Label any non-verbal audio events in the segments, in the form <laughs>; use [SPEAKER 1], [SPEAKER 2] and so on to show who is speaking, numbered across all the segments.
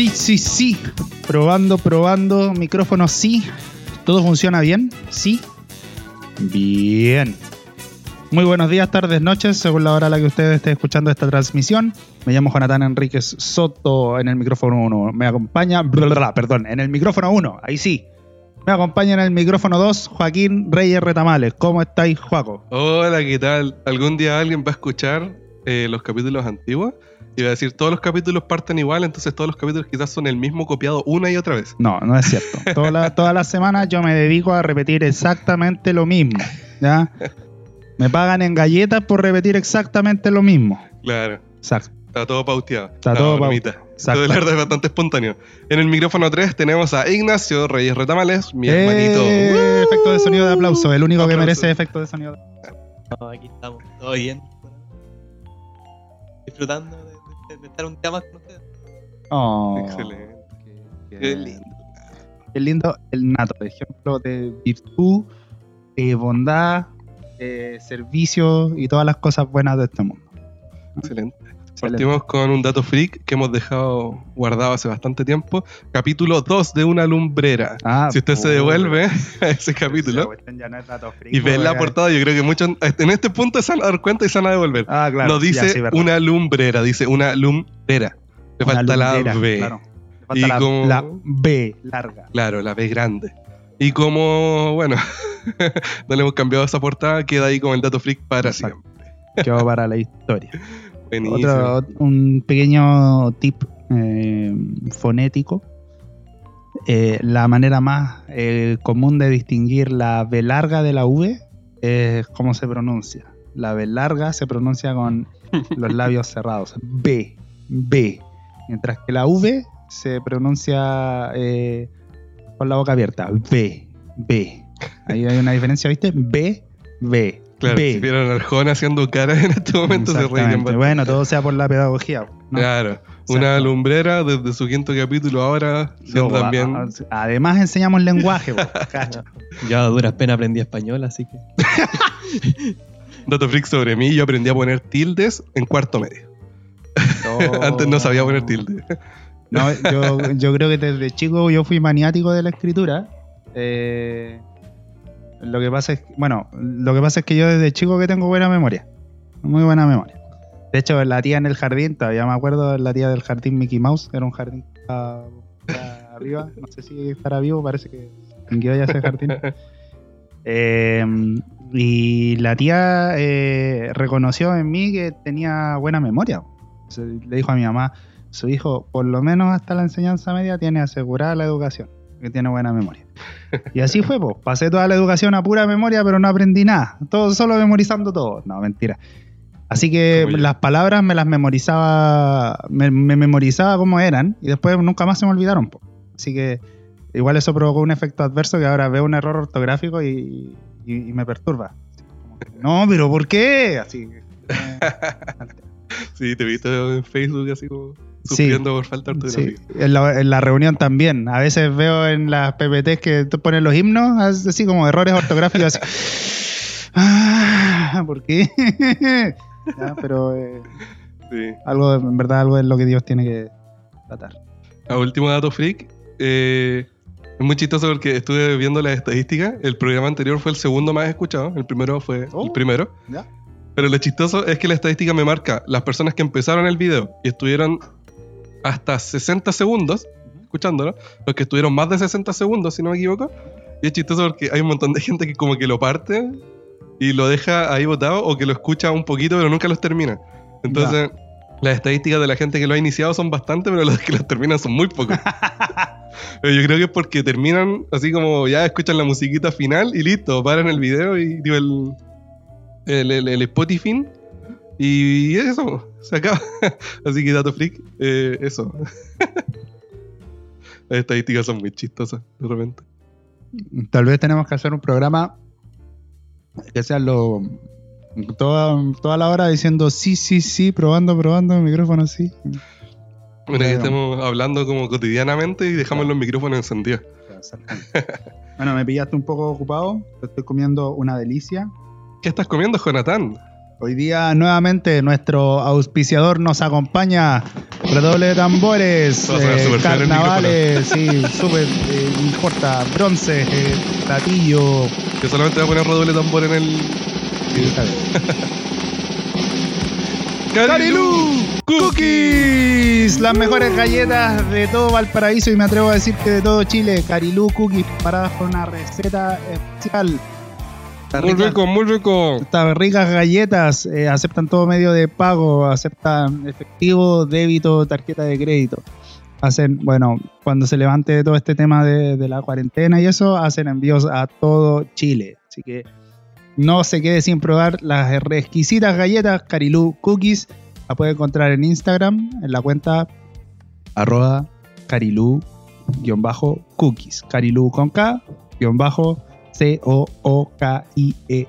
[SPEAKER 1] Sí, sí, sí. Probando, probando. Micrófono sí. ¿Todo funciona bien? Sí. Bien. Muy buenos días, tardes, noches, según la hora a la que usted esté escuchando esta transmisión. Me llamo Jonathan Enríquez Soto en el micrófono 1. Me acompaña, bla, perdón, en el micrófono 1, ahí sí. Me acompaña en el micrófono 2 Joaquín Reyes Retamales. ¿Cómo estáis, Joaco?
[SPEAKER 2] Hola, ¿qué tal? ¿Algún día alguien va a escuchar eh, los capítulos antiguos? Va a decir, todos los capítulos parten igual, entonces todos los capítulos quizás son el mismo copiado una y otra vez.
[SPEAKER 1] No, no es cierto. <laughs> Toda la- todas las semanas yo me dedico a repetir exactamente lo mismo. ¿Ya? Me pagan en galletas por repetir exactamente lo mismo.
[SPEAKER 2] Claro,
[SPEAKER 1] Exacto.
[SPEAKER 2] está todo pauteado.
[SPEAKER 1] Está todo pau-
[SPEAKER 2] bromita.
[SPEAKER 1] Exacto.
[SPEAKER 2] La verdad es bastante espontáneo. En el micrófono 3 tenemos a Ignacio Reyes Retamales, mi
[SPEAKER 1] Eh,
[SPEAKER 2] hermanito.
[SPEAKER 1] efecto de sonido de aplauso. El único que
[SPEAKER 2] Aplauso.
[SPEAKER 1] merece efecto de sonido.
[SPEAKER 3] No, aquí estamos, todo bien. Disfrutando de, de- de estar un día más con ustedes.
[SPEAKER 1] Oh,
[SPEAKER 2] Excelente.
[SPEAKER 1] Qué,
[SPEAKER 2] Qué lindo.
[SPEAKER 1] Qué lindo el nato. Ejemplo de virtud, eh, bondad, eh, servicio y todas las cosas buenas de este mundo.
[SPEAKER 2] Excelente.
[SPEAKER 1] Excelente.
[SPEAKER 2] Partimos con un dato freak que hemos dejado guardado hace bastante tiempo. Capítulo 2 de una lumbrera.
[SPEAKER 1] Ah,
[SPEAKER 2] Si usted se
[SPEAKER 1] puta.
[SPEAKER 2] devuelve <laughs> a ese capítulo
[SPEAKER 1] cuestión ya no es dato freak,
[SPEAKER 2] y ve la
[SPEAKER 1] porque-
[SPEAKER 2] portada, yo creo que muchos en este punto se van a dar cuenta y se van a devolver.
[SPEAKER 1] Ah, claro.
[SPEAKER 2] no
[SPEAKER 1] ya,
[SPEAKER 2] dice
[SPEAKER 1] sí,
[SPEAKER 2] una lumbrera, dice una lumbrera. Le
[SPEAKER 1] Una
[SPEAKER 2] falta
[SPEAKER 1] lumbrera,
[SPEAKER 2] la B.
[SPEAKER 1] claro. Le falta
[SPEAKER 2] Y
[SPEAKER 1] la,
[SPEAKER 2] como-
[SPEAKER 1] la B larga.
[SPEAKER 2] Claro, la B grande. Y como, bueno, <laughs> no le hemos cambiado esa portada, queda ahí como el dato freak para
[SPEAKER 1] Exacto.
[SPEAKER 2] siempre.
[SPEAKER 1] Quedó para la historia. <laughs> Otro, un pequeño tip eh, fonético. Eh, la manera más eh, común de distinguir la B larga de la V es cómo se pronuncia. La B larga se pronuncia con <laughs> los labios cerrados. B, B. Mientras que la V se pronuncia con la boca abierta. B, B. Ahí hay una diferencia, ¿viste? B, B.
[SPEAKER 2] Claro,
[SPEAKER 1] B.
[SPEAKER 2] si vieron al joven haciendo caras en este momento, se bastante.
[SPEAKER 1] Bueno, todo sea por la pedagogía. ¿no?
[SPEAKER 2] Claro, una lumbrera desde su quinto capítulo ahora, siendo
[SPEAKER 1] No, a-
[SPEAKER 2] también...
[SPEAKER 1] a- además enseñamos lenguaje, po, <laughs> cacha.
[SPEAKER 3] Yo a duras penas aprendí español, así que. <laughs>
[SPEAKER 2] Dato freak sobre mí, yo aprendí a poner tildes en cuarto medio. <laughs> Antes no sabía poner tilde.
[SPEAKER 1] No, yo, yo creo que desde chico yo fui maniático de la escritura. Eh, lo que pasa es, bueno, lo que pasa es que yo desde chico que tengo buena memoria, muy buena memoria. De hecho, la tía en el jardín, todavía me acuerdo, la tía del jardín Mickey Mouse, era un jardín arriba, no sé si estará vivo, parece que ya ese jardín. Eh, y la tía eh, reconoció en mí que tenía buena memoria. Le dijo a mi mamá, su hijo, por lo menos hasta la enseñanza media, tiene asegurada la educación, que tiene buena memoria. Y así fue, pues. Pasé toda la educación a pura memoria, pero no aprendí nada. Todo solo memorizando todo. No, mentira. Así que las palabras me las memorizaba, me, me memorizaba como eran, y después nunca más se me olvidaron, po. Así que igual eso provocó un efecto adverso que ahora veo un error ortográfico y, y- y me perturba. Que, no, pero ¿por qué? Así. <laughs> eh,
[SPEAKER 2] Sí, te viste en Facebook así como
[SPEAKER 1] Sí.
[SPEAKER 2] sufriendo por falta de
[SPEAKER 1] Sí, en la, en la reunión también. A veces veo en las PPTs que tú pones los himnos, as- así como errores ortográficos. así. <laughs> Ah, ¿Por qué? <laughs> Ya, pero eh,
[SPEAKER 2] Sí.
[SPEAKER 1] algo, en verdad, algo es lo que Dios tiene que tratar.
[SPEAKER 2] A último dato freak, eh, es muy chistoso porque estuve viendo las estadísticas. El programa anterior fue el segundo más escuchado, el primero fue el
[SPEAKER 1] Oh.
[SPEAKER 2] primero.
[SPEAKER 1] ¿Ya?
[SPEAKER 2] Pero lo chistoso es que la estadística me marca las personas que empezaron el video y estuvieron hasta 60 segundos escuchándolo, los que estuvieron más de 60 segundos, si no me equivoco. Y es chistoso porque hay un montón de gente que como que lo parte y lo deja ahí botado o que lo escucha un poquito pero nunca los termina. Entonces, las estadísticas de la gente que lo ha iniciado son bastante, pero los que los terminan son muy pocos. <laughs> pero yo creo que es porque terminan así como ya escuchan la musiquita final y listo, paran el video y digo el, el, el, el Spotify y eso, <laughs> se acaba. Así que Dato Freak, eh, eso. <laughs> Las estadísticas son muy chistosas, de repente.
[SPEAKER 1] Tal vez tenemos que hacer un programa que sea lo. Toda, toda la hora diciendo sí, sí, sí, probando, probando el micrófono, sí.
[SPEAKER 2] Bueno, que
[SPEAKER 1] Claro.
[SPEAKER 2] estemos hablando como cotidianamente y dejamos los micrófonos encendidos.
[SPEAKER 1] Bueno, me pillaste un poco ocupado. Estoy comiendo una delicia.
[SPEAKER 2] ¿Qué estás comiendo, Jonathan?
[SPEAKER 1] Hoy día nuevamente nuestro auspiciador nos acompaña. Redoble de tambores, eh, carnavales, sí, súper, eh, importa, bronce, eh, platillo.
[SPEAKER 2] Que solamente va a poner redoble de tambor en el.
[SPEAKER 1] Sí. <laughs> Cookies, las mejores galletas de todo Valparaíso y me atrevo a decir que de todo Chile. Carilú Cookies preparadas con una receta especial. Está
[SPEAKER 2] Muy
[SPEAKER 1] rica.
[SPEAKER 2] rico, muy rico.
[SPEAKER 1] Estas ricas galletas eh, aceptan todo medio de pago, aceptan efectivo, débito, tarjeta de crédito. Hacen, bueno, cuando se levante todo este tema de, de la cuarentena y eso, hacen envíos a todo Chile. Así que no se quede sin probar las exquisitas galletas Carilú Cookies. La puede encontrar en Instagram, en la cuenta arroba carilú-cookies. Carilú con K, guion bajo C-O-O-K-I-E-S.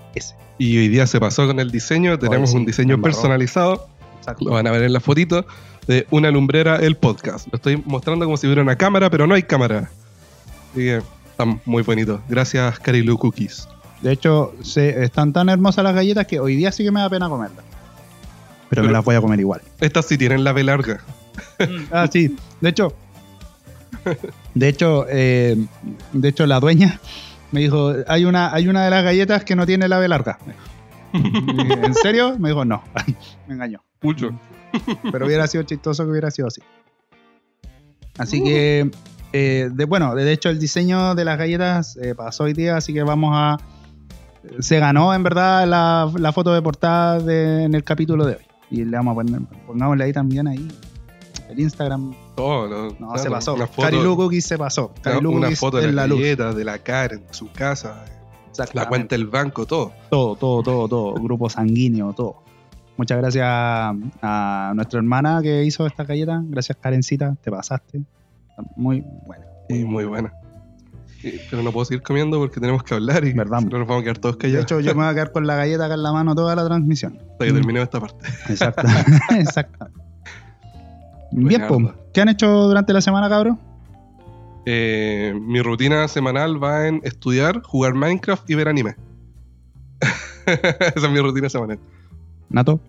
[SPEAKER 2] Y hoy día se pasó con el diseño. Tenemos
[SPEAKER 1] sí,
[SPEAKER 2] un diseño personalizado.
[SPEAKER 1] Exacto.
[SPEAKER 2] Lo van a ver en la fotito de una lumbrera, el podcast. Lo estoy mostrando como si hubiera una cámara, pero no hay cámara. Así que están muy bonitos. Gracias, Carilu Cookies.
[SPEAKER 1] De hecho, se, están tan hermosas las galletas que hoy día sí que me da pena comerlas. Pero, me las voy a comer igual.
[SPEAKER 2] Estas sí tienen la B larga. <laughs>
[SPEAKER 1] ah, sí. De hecho, de hecho, eh, de hecho, la dueña me dijo, hay una, hay una de las galletas que no tiene la B larga. <laughs> ¿En serio? Me dijo, no. <laughs> me engañó.
[SPEAKER 2] Mucho.
[SPEAKER 1] Pero hubiera sido chistoso que hubiera sido así. Así que, eh, de, bueno, de hecho el diseño de las galletas eh, pasó hoy día, así que vamos a... Se ganó en verdad la, la foto de portada de- en el capítulo de hoy. Y le vamos a poner, pongámosle ahí también ahí. El Instagram,
[SPEAKER 2] Todo,
[SPEAKER 1] no,
[SPEAKER 2] claro,
[SPEAKER 1] se pasó.
[SPEAKER 2] Una foto,
[SPEAKER 1] Carilu Cookies se pasó.
[SPEAKER 2] una- foto de la galleta, de la cara, en su casa, la cuenta del banco, todo.
[SPEAKER 1] Todo, todo, todo, todo. Grupo sanguíneo, todo. Muchas gracias a nuestra hermana que hizo esta galleta. Gracias, Karencita. Te pasaste. Muy bueno.
[SPEAKER 2] Y muy buena. Y- pero no puedo seguir comiendo porque tenemos que hablar y
[SPEAKER 1] Verdad.
[SPEAKER 2] no nos vamos a quedar todos
[SPEAKER 1] De
[SPEAKER 2] callados
[SPEAKER 1] hecho, yo me voy a quedar con la galleta acá en la mano toda la transmisión.
[SPEAKER 2] hasta que terminemos esta parte.
[SPEAKER 1] Exacto. <laughs> Exacto. Bien,
[SPEAKER 2] Buenardo.
[SPEAKER 1] pues. ¿Qué han hecho durante la semana, cabrón?
[SPEAKER 2] Eh, mi rutina semanal va en estudiar, jugar Minecraft y ver anime. <laughs> Esa es mi rutina semanal.
[SPEAKER 1] Nato.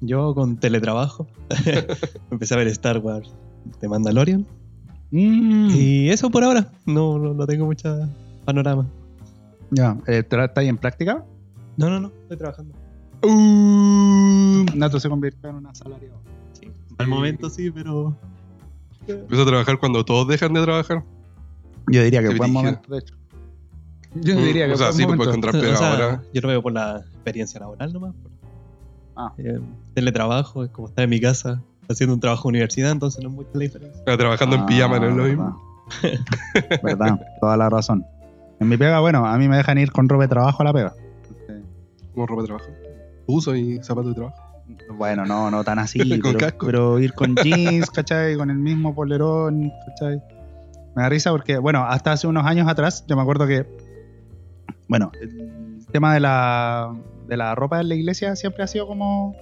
[SPEAKER 3] Yo con teletrabajo <laughs> empecé a ver Star Wars de Mandalorian.
[SPEAKER 1] Mm.
[SPEAKER 3] Y eso por ahora. No, no, no tengo mucha panorama.
[SPEAKER 1] Ya. Eh, ¿te la- ¿Estás ahí en práctica?
[SPEAKER 3] No, no, no. Estoy trabajando.
[SPEAKER 1] Uh, Nato se convirtió en un asalariado.
[SPEAKER 3] Sí. Al momento sí, pero.
[SPEAKER 2] Empiezo a trabajar cuando todos dejan de trabajar.
[SPEAKER 1] Yo diría que
[SPEAKER 2] Qué
[SPEAKER 1] buen momento, de hecho. Yo diría que
[SPEAKER 2] o sea, sí, tú
[SPEAKER 1] momento.
[SPEAKER 2] puedes encontrar
[SPEAKER 3] O
[SPEAKER 2] pega
[SPEAKER 3] sea,
[SPEAKER 2] ahora.
[SPEAKER 3] yo lo veo por la experiencia laboral nomás.
[SPEAKER 1] Ah.
[SPEAKER 3] Eh, teletrabajo es como estar en mi casa haciendo un trabajo de universidad, entonces no es mucha la diferencia.
[SPEAKER 2] Trabajando en
[SPEAKER 1] Ah,
[SPEAKER 2] pijama, no es lo mismo.
[SPEAKER 1] Verdad, Verdad, <laughs> toda la razón. En mi pega, bueno, a mí me dejan ir con ropa de trabajo a la pega.
[SPEAKER 2] Como ropa de trabajo. Uso y zapatos de trabajo.
[SPEAKER 1] Bueno, no, no tan así, <laughs>
[SPEAKER 2] Con
[SPEAKER 1] pero,
[SPEAKER 2] casco.
[SPEAKER 1] pero ir con jeans, ¿cachai? Con el mismo polerón, ¿cachai? Me da risa porque, bueno, hasta hace unos años atrás, yo me acuerdo que, bueno, el tema de la, de la ropa en la iglesia siempre ha sido como,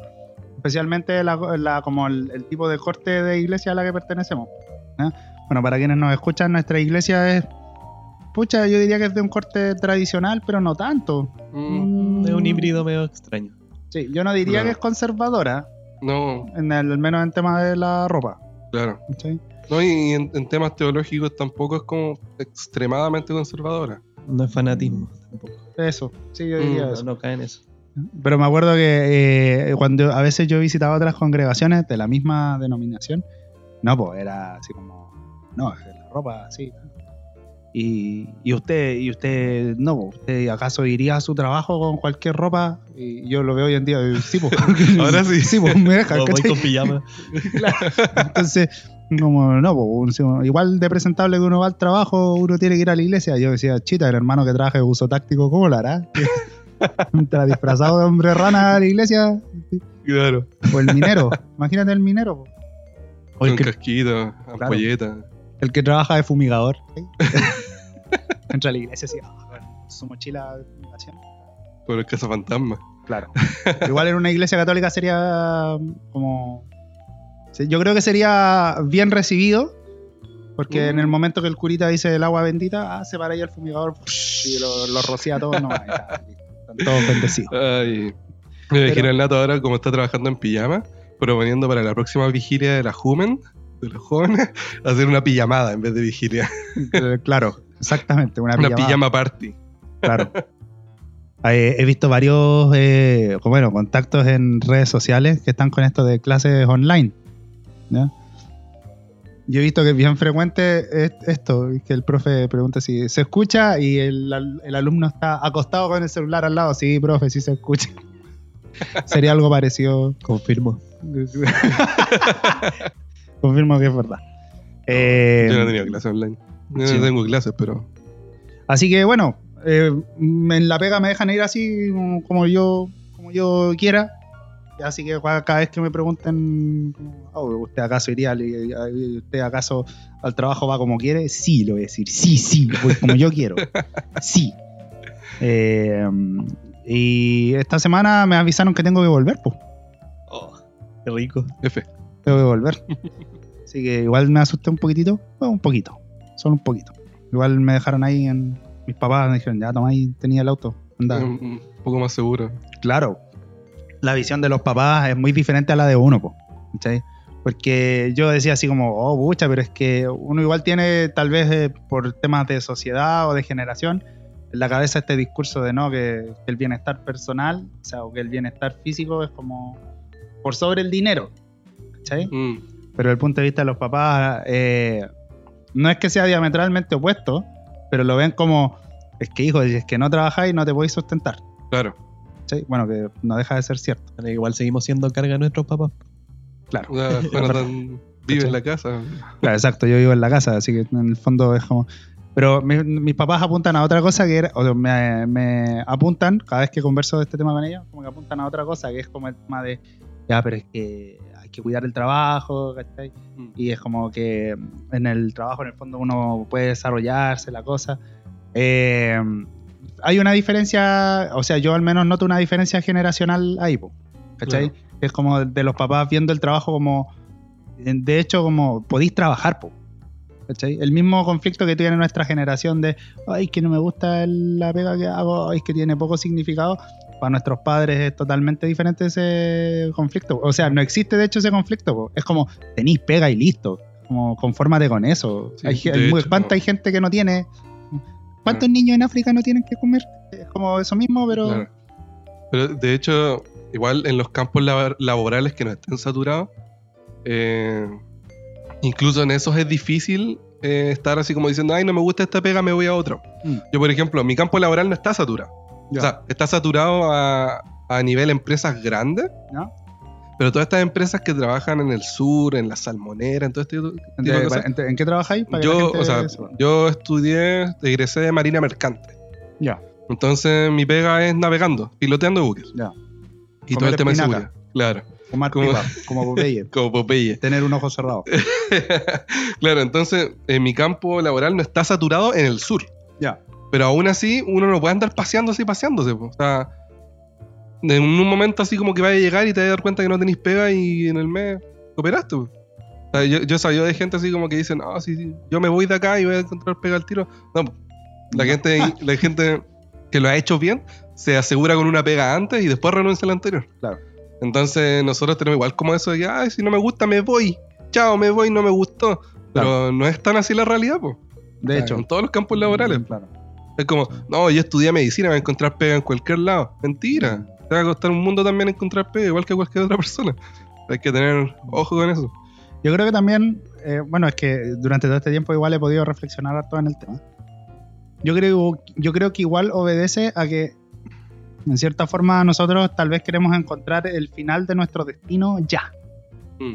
[SPEAKER 1] especialmente la, la- como el, el tipo de corte de iglesia a la que pertenecemos. ¿eh? Bueno, para quienes nos escuchan, nuestra iglesia es, pucha, yo diría que es de un corte tradicional, pero no tanto.
[SPEAKER 2] Mm,
[SPEAKER 3] Es un híbrido medio extraño.
[SPEAKER 1] Sí, yo no diría
[SPEAKER 2] Claro.
[SPEAKER 1] que es conservadora,
[SPEAKER 2] No,
[SPEAKER 1] en el, al menos en tema de la ropa.
[SPEAKER 2] claro. No, y en, en temas teológicos tampoco es como extremadamente conservadora.
[SPEAKER 3] No es fanatismo tampoco.
[SPEAKER 1] Eso, sí, yo diría
[SPEAKER 2] Mm,
[SPEAKER 3] No,
[SPEAKER 1] eso.
[SPEAKER 3] no cae en eso.
[SPEAKER 1] Pero me acuerdo que eh, cuando a veces yo visitaba otras congregaciones de la misma denominación, no, pues era así como, no, es la ropa así. Y, y usted, y usted, no, usted acaso iría a su trabajo con cualquier ropa, y yo lo veo hoy en día, eh, sí, pues. <laughs>
[SPEAKER 2] Ahora sí.
[SPEAKER 1] Sí, pues me deja,
[SPEAKER 3] voy con pijama. <laughs>
[SPEAKER 1] Entonces, como, no, pues, un- igual de presentable que uno va al trabajo, uno tiene que ir a la iglesia. Yo decía, chita, el hermano que trabaja de uso táctico, ¿cómo lo hará? <laughs> Entra disfrazado de hombre rana a la iglesia.
[SPEAKER 2] Claro.
[SPEAKER 1] O el minero, imagínate el minero. O el
[SPEAKER 2] Con
[SPEAKER 1] que,
[SPEAKER 2] casquito, ampolleta.
[SPEAKER 1] El que trabaja de fumigador. ¿sí? <laughs> Entra a la iglesia así, ah, con su mochila de fumigación.
[SPEAKER 2] Por el cazafantasma.
[SPEAKER 1] Claro. Igual en una iglesia católica sería como. sí, Yo creo que sería bien recibido. Porque en el
[SPEAKER 2] Mm.
[SPEAKER 1] momento que el curita dice el agua bendita, ah, se para ahí el fumigador y lo, lo rocía a todos. No, está. <laughs> Están todos bendecidos.
[SPEAKER 2] Ay. Me imagino el Nato ahora como está trabajando en pijama, proponiendo para la próxima vigilia de la Jumen, de los jóvenes, hacer una pijamada en vez de vigilia.
[SPEAKER 1] Eh, claro, exactamente. Una,
[SPEAKER 2] Una pijama party.
[SPEAKER 1] Claro. Eh, he visto varios eh, bueno, contactos en redes sociales que están con esto de clases online. ¿ya? Yo he visto que es bien frecuente es- esto, que el profe pregunta si se escucha y el, el alumno está acostado con el celular al lado. Sí, profe, sí se escucha. <laughs> Sería algo parecido.
[SPEAKER 3] Confirmo. <laughs>
[SPEAKER 1] Confirmo que es verdad. Eh,
[SPEAKER 2] Yo no he tenido clases online. Yo
[SPEAKER 1] sí.
[SPEAKER 2] no tengo clases, pero.
[SPEAKER 1] Así que bueno, eh, en la pega me dejan ir así como- yo, como yo quiera. Así que cada vez que me pregunten, "Oh, ¿usted acaso iría, eh, usted acaso al trabajo va como quiere? Sí, lo voy a decir. Sí, sí, voy como yo quiero. <laughs> Sí. Eh, y esta semana me avisaron que tengo que volver, pues.
[SPEAKER 3] Oh, qué rico.
[SPEAKER 2] F.
[SPEAKER 1] Tengo que volver. <laughs> Así que igual me asusté un poquitito. Bueno, un poquito. Solo un poquito. Igual me dejaron ahí en. Mis papás me dijeron, ya toma ahí, tenía el auto. Anda.
[SPEAKER 2] Un, un poco más seguro.
[SPEAKER 1] Claro. La visión de los papás es muy diferente a la de uno, po, ¿cachai? Porque yo decía así como, oh, pucha, pero es que uno igual tiene, tal vez eh, por temas de sociedad o de generación, en la cabeza este discurso de no, que, que el bienestar personal, o sea, o que el bienestar físico es como por sobre el dinero, ¿cachai?
[SPEAKER 2] Mm.
[SPEAKER 1] pero el punto de vista de los papás, eh, no es que sea diametralmente opuesto, pero lo ven como, es que hijo, si es que no trabajáis no te podéis sustentar.
[SPEAKER 2] Claro.
[SPEAKER 1] ¿cachai? Bueno, que no deja de ser cierto.
[SPEAKER 3] Bueno, Igual seguimos siendo carga de nuestros papás.
[SPEAKER 1] Claro. <laughs>
[SPEAKER 2] Sea, Jonathan vive en la casa.
[SPEAKER 1] Claro, exacto, yo vivo en la casa, así que en el fondo es como... Pero mi- mis papás apuntan a otra cosa que era, o sea, me, me apuntan, cada vez que converso de este tema con ellos, como que apuntan a otra cosa, que es como el tema de, ya, pero es que hay que cuidar el trabajo, ¿cachai?
[SPEAKER 2] Mm.
[SPEAKER 1] y es como que en el trabajo en el fondo uno puede desarrollarse la cosa. Eh, hay una diferencia, o sea, yo al menos noto una diferencia generacional ahí, ¿cachai?
[SPEAKER 2] Claro.
[SPEAKER 1] Es como de los papás viendo el trabajo como, de hecho, como podéis trabajar, po, ¿cachai? El mismo conflicto que tiene nuestra generación de, ay, que no me gusta la pega que hago, ay, es que tiene poco significado. Para nuestros padres es totalmente diferente ese conflicto. O sea, no existe de hecho ese conflicto. po. Es como, tenéis pega y listo. Como confórmate con eso.
[SPEAKER 2] Sí,
[SPEAKER 1] hay, hay
[SPEAKER 2] hecho,
[SPEAKER 1] ¿Cuánta
[SPEAKER 2] no.
[SPEAKER 1] hay gente que no tiene? ¿Cuántos
[SPEAKER 2] Ah.
[SPEAKER 1] niños en África no tienen que comer? Es como eso mismo, pero...
[SPEAKER 2] Claro. Pero de hecho, igual en los campos lab- laborales que no estén saturados, eh, incluso en esos es difícil eh, estar así como diciendo, ay, no me gusta esta pega, me voy a otro.
[SPEAKER 1] Mm.
[SPEAKER 2] Yo, por ejemplo, mi campo laboral no está saturado.
[SPEAKER 1] Ya.
[SPEAKER 2] O sea, está saturado a, a nivel empresas grandes,
[SPEAKER 1] ¿no?
[SPEAKER 2] pero todas estas empresas que trabajan en el sur, en la salmonera, en todo este tipo de
[SPEAKER 1] ¿En,
[SPEAKER 2] cosas.
[SPEAKER 1] en- en qué trabajáis? Para
[SPEAKER 2] Yo, o sea, yo estudié, egresé de Marina Mercante.
[SPEAKER 1] ya,
[SPEAKER 2] Entonces mi pega es navegando, piloteando buques.
[SPEAKER 1] ya.
[SPEAKER 2] Y todo el tema de seguridad. Claro,
[SPEAKER 1] Fumar
[SPEAKER 2] Como-
[SPEAKER 1] pipa, <laughs> como Popeye.
[SPEAKER 2] como Popeye.
[SPEAKER 1] Tener un ojo cerrado. <laughs>
[SPEAKER 2] claro, entonces en mi campo laboral no está saturado en el sur.
[SPEAKER 1] Ya.
[SPEAKER 2] Pero aún así, uno no puede andar paseándose y paseándose. po. O sea, en un momento así como que vaya a llegar y te vas a dar cuenta que no tenéis pega y en el mes cooperaste. po. O sea, yo, yo sabía de gente así como que dicen, no, sí, sí, yo me voy de acá y voy a encontrar pega al tiro. No, po. la gente, la gente que lo ha hecho bien se asegura con una pega antes y después renuncia a la anterior.
[SPEAKER 1] Claro.
[SPEAKER 2] Entonces nosotros tenemos igual como eso de que, ay, si no me gusta me voy. Chao, me voy, no me gustó. Pero no es tan así la realidad, pues.
[SPEAKER 1] De hecho.
[SPEAKER 2] En todos los campos laborales.
[SPEAKER 1] Claro.
[SPEAKER 2] Es como, no, yo estudié medicina, me voy a encontrar pega en cualquier lado. Mentira. Te va a costar un mundo también encontrar pega, igual que cualquier otra persona. Hay que tener ojo con eso.
[SPEAKER 1] Yo creo que también, eh, bueno, es que durante todo este tiempo igual he podido reflexionar harto en el tema. Yo creo, yo creo que igual obedece a que, en cierta forma, nosotros tal vez queremos encontrar el final de nuestro destino ya.
[SPEAKER 2] Mm.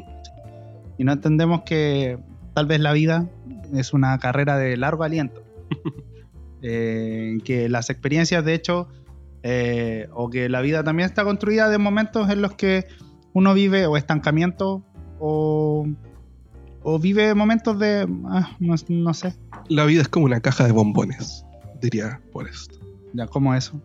[SPEAKER 1] Y no entendemos que tal vez la vida es una carrera de largo aliento. <laughs> Eh, que las experiencias, de hecho, eh, o que la vida también está construida de momentos en los que uno vive o estancamiento o, o vive momentos de, ah, no, no sé,
[SPEAKER 2] La vida es como una caja de bombones, diría por esto.
[SPEAKER 1] ya como eso.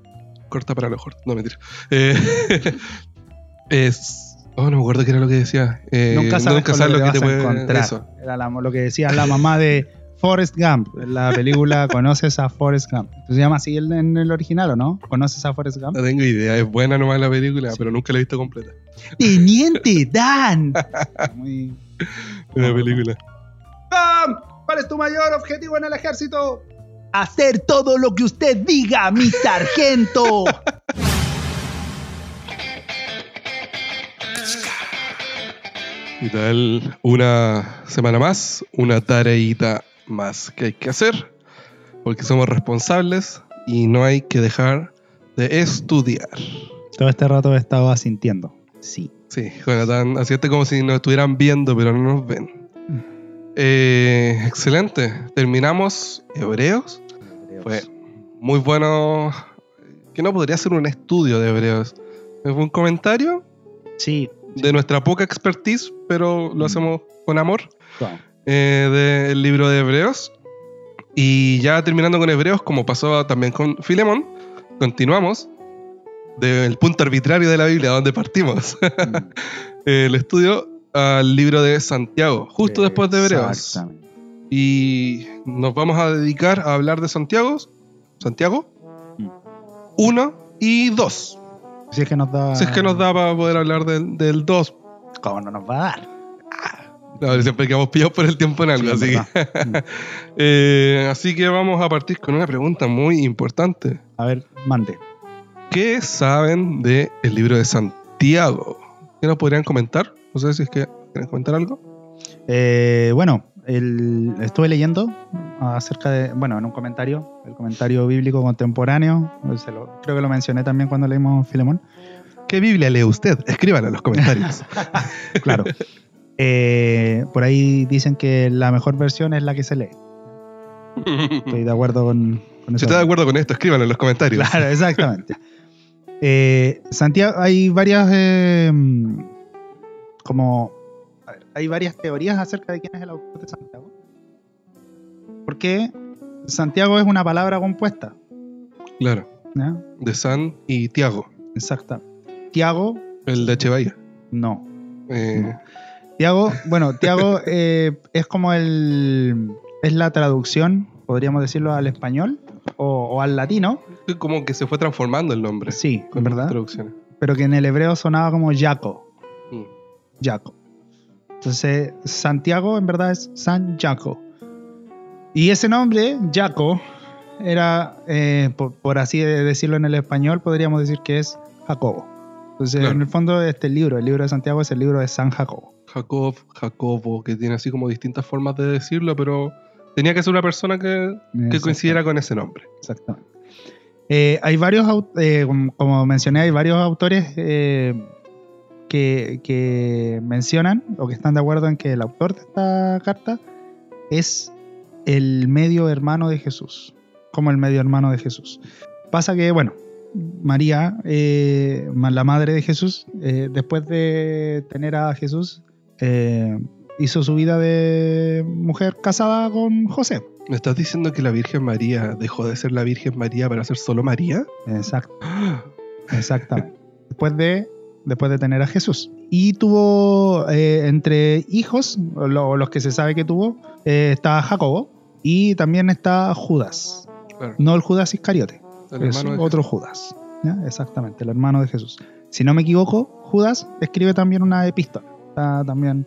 [SPEAKER 2] Corta para lo mejor. No, mentira. Eh, <laughs> es. Oh, no me acuerdo qué era lo que decía. Eh,
[SPEAKER 1] nunca sabes, con lo que te
[SPEAKER 2] te
[SPEAKER 1] vas a
[SPEAKER 2] puede-
[SPEAKER 1] encontrar.
[SPEAKER 2] eso.
[SPEAKER 1] Era la- lo que decía la mamá de Forrest Gump. La película <laughs> Conoces a Forrest Gump. ¿Se llama así en el original o no? ¿Conoces a Forrest Gump?
[SPEAKER 2] No tengo idea, es buena nomás la película, pero nunca la he visto completa.
[SPEAKER 1] Teniente <laughs> Dan. Muy...
[SPEAKER 2] Una película.
[SPEAKER 1] Gump, ¿cuál es tu mayor objetivo en el ejército? Hacer todo lo que usted diga, mi sargento.
[SPEAKER 2] Y tal, una semana más, una tareita más que hay que hacer, porque somos responsables y no hay que dejar de estudiar.
[SPEAKER 1] Todo este rato he estado asintiendo. Sí.
[SPEAKER 2] Sí, Jonathan, así este como si nos estuvieran viendo, pero no nos ven. Eh, excelente, terminamos Hebreos. Fue muy bueno, que no podría ser un estudio de Hebreos. Fue un comentario
[SPEAKER 1] Sí.
[SPEAKER 2] de nuestra poca expertise, pero lo
[SPEAKER 1] Mm.
[SPEAKER 2] hacemos con amor.
[SPEAKER 1] Wow.
[SPEAKER 2] Eh, del libro de Hebreos. Y ya terminando con Hebreos, como pasó también con Filemón, continuamos del punto arbitrario de la Biblia, donde partimos <laughs> el estudio al libro de Santiago, justo después de Hebreos. Y nos vamos a dedicar a hablar de Santiago, Santiago
[SPEAKER 1] Mm.
[SPEAKER 2] 1 y 2.
[SPEAKER 1] Si es que nos da.
[SPEAKER 2] Si es que nos da para poder hablar del, del 2.
[SPEAKER 1] ¿Cómo no nos va a dar?
[SPEAKER 2] No, siempre quedamos pillados por el tiempo en algo,
[SPEAKER 1] Sí,
[SPEAKER 2] así que
[SPEAKER 1] verdad. <laughs>
[SPEAKER 2] Eh, así que vamos a partir con una pregunta muy importante.
[SPEAKER 1] A ver, mande.
[SPEAKER 2] ¿Qué saben del el libro de Santiago? ¿Qué nos podrían comentar? No sé si es que quieren comentar algo.
[SPEAKER 1] Eh, bueno, el- estuve leyendo acerca de, bueno, en un comentario, el comentario bíblico contemporáneo, se lo- creo que lo mencioné también cuando leímos Filemón.
[SPEAKER 2] ¿Qué Biblia lee usted? Escríbanlo en los comentarios. <laughs>
[SPEAKER 1] Claro. Eh, por ahí dicen que la mejor versión es la que se lee. Estoy de acuerdo con, con
[SPEAKER 2] si
[SPEAKER 1] eso.
[SPEAKER 2] está de acuerdo con esto, escríbanlo en los comentarios.
[SPEAKER 1] Claro, exactamente. Eh, Santiago, hay varias eh, como a ver, hay varias teorías acerca de quién es el autor de Santiago. Porque Santiago es una palabra compuesta.
[SPEAKER 2] Claro. De San y Tiago,
[SPEAKER 1] Exacta. Tiago,
[SPEAKER 2] el de Echevarría.
[SPEAKER 1] no.
[SPEAKER 2] Eh,
[SPEAKER 1] No. Tiago, bueno, Tiago <laughs> eh, es como el. Es la traducción, podríamos decirlo, al español o, o al latino.
[SPEAKER 2] Como que se fue transformando el nombre.
[SPEAKER 1] Sí,
[SPEAKER 2] con
[SPEAKER 1] ¿verdad?
[SPEAKER 2] traducciones.
[SPEAKER 1] Pero que en el hebreo sonaba como Jaco.
[SPEAKER 2] Mm.
[SPEAKER 1] Jaco. Entonces, Santiago en verdad es San Jaco. Y ese nombre, Jaco, era, eh, por, por así de- decirlo en el español, podríamos decir que es Jacobo. Entonces,
[SPEAKER 2] Claro.
[SPEAKER 1] en el fondo, este libro, el libro de Santiago, es el libro de San Jacobo.
[SPEAKER 2] Jacob, Jacobo, que tiene así como distintas formas de decirlo, pero tenía que ser una persona que, que coincidiera con ese nombre.
[SPEAKER 1] Exactamente. Eh, hay varios, eh, como- mencioné, hay varios autores eh, que, que mencionan o que están de acuerdo en que el autor de esta carta es el medio hermano de Jesús, como el medio hermano de Jesús. Pasa que, bueno, María, eh, la madre de Jesús, después de tener a Jesús, eh, hizo su vida de mujer casada con José.
[SPEAKER 2] ¿Me estás diciendo que la Virgen María dejó de ser la Virgen María para ser solo María?
[SPEAKER 1] Exacto. <gasps> Exactamente. después de, después de tener a Jesús. Y tuvo eh, entre hijos, lo- los que se sabe que tuvo, eh, está Jacobo y también está Judas.
[SPEAKER 2] Claro,
[SPEAKER 1] No el Judas Iscariote,
[SPEAKER 2] el
[SPEAKER 1] es otro Judas. ¿ya? Exactamente, el hermano de Jesús. Si no me equivoco, Judas escribe también una epístola. Está también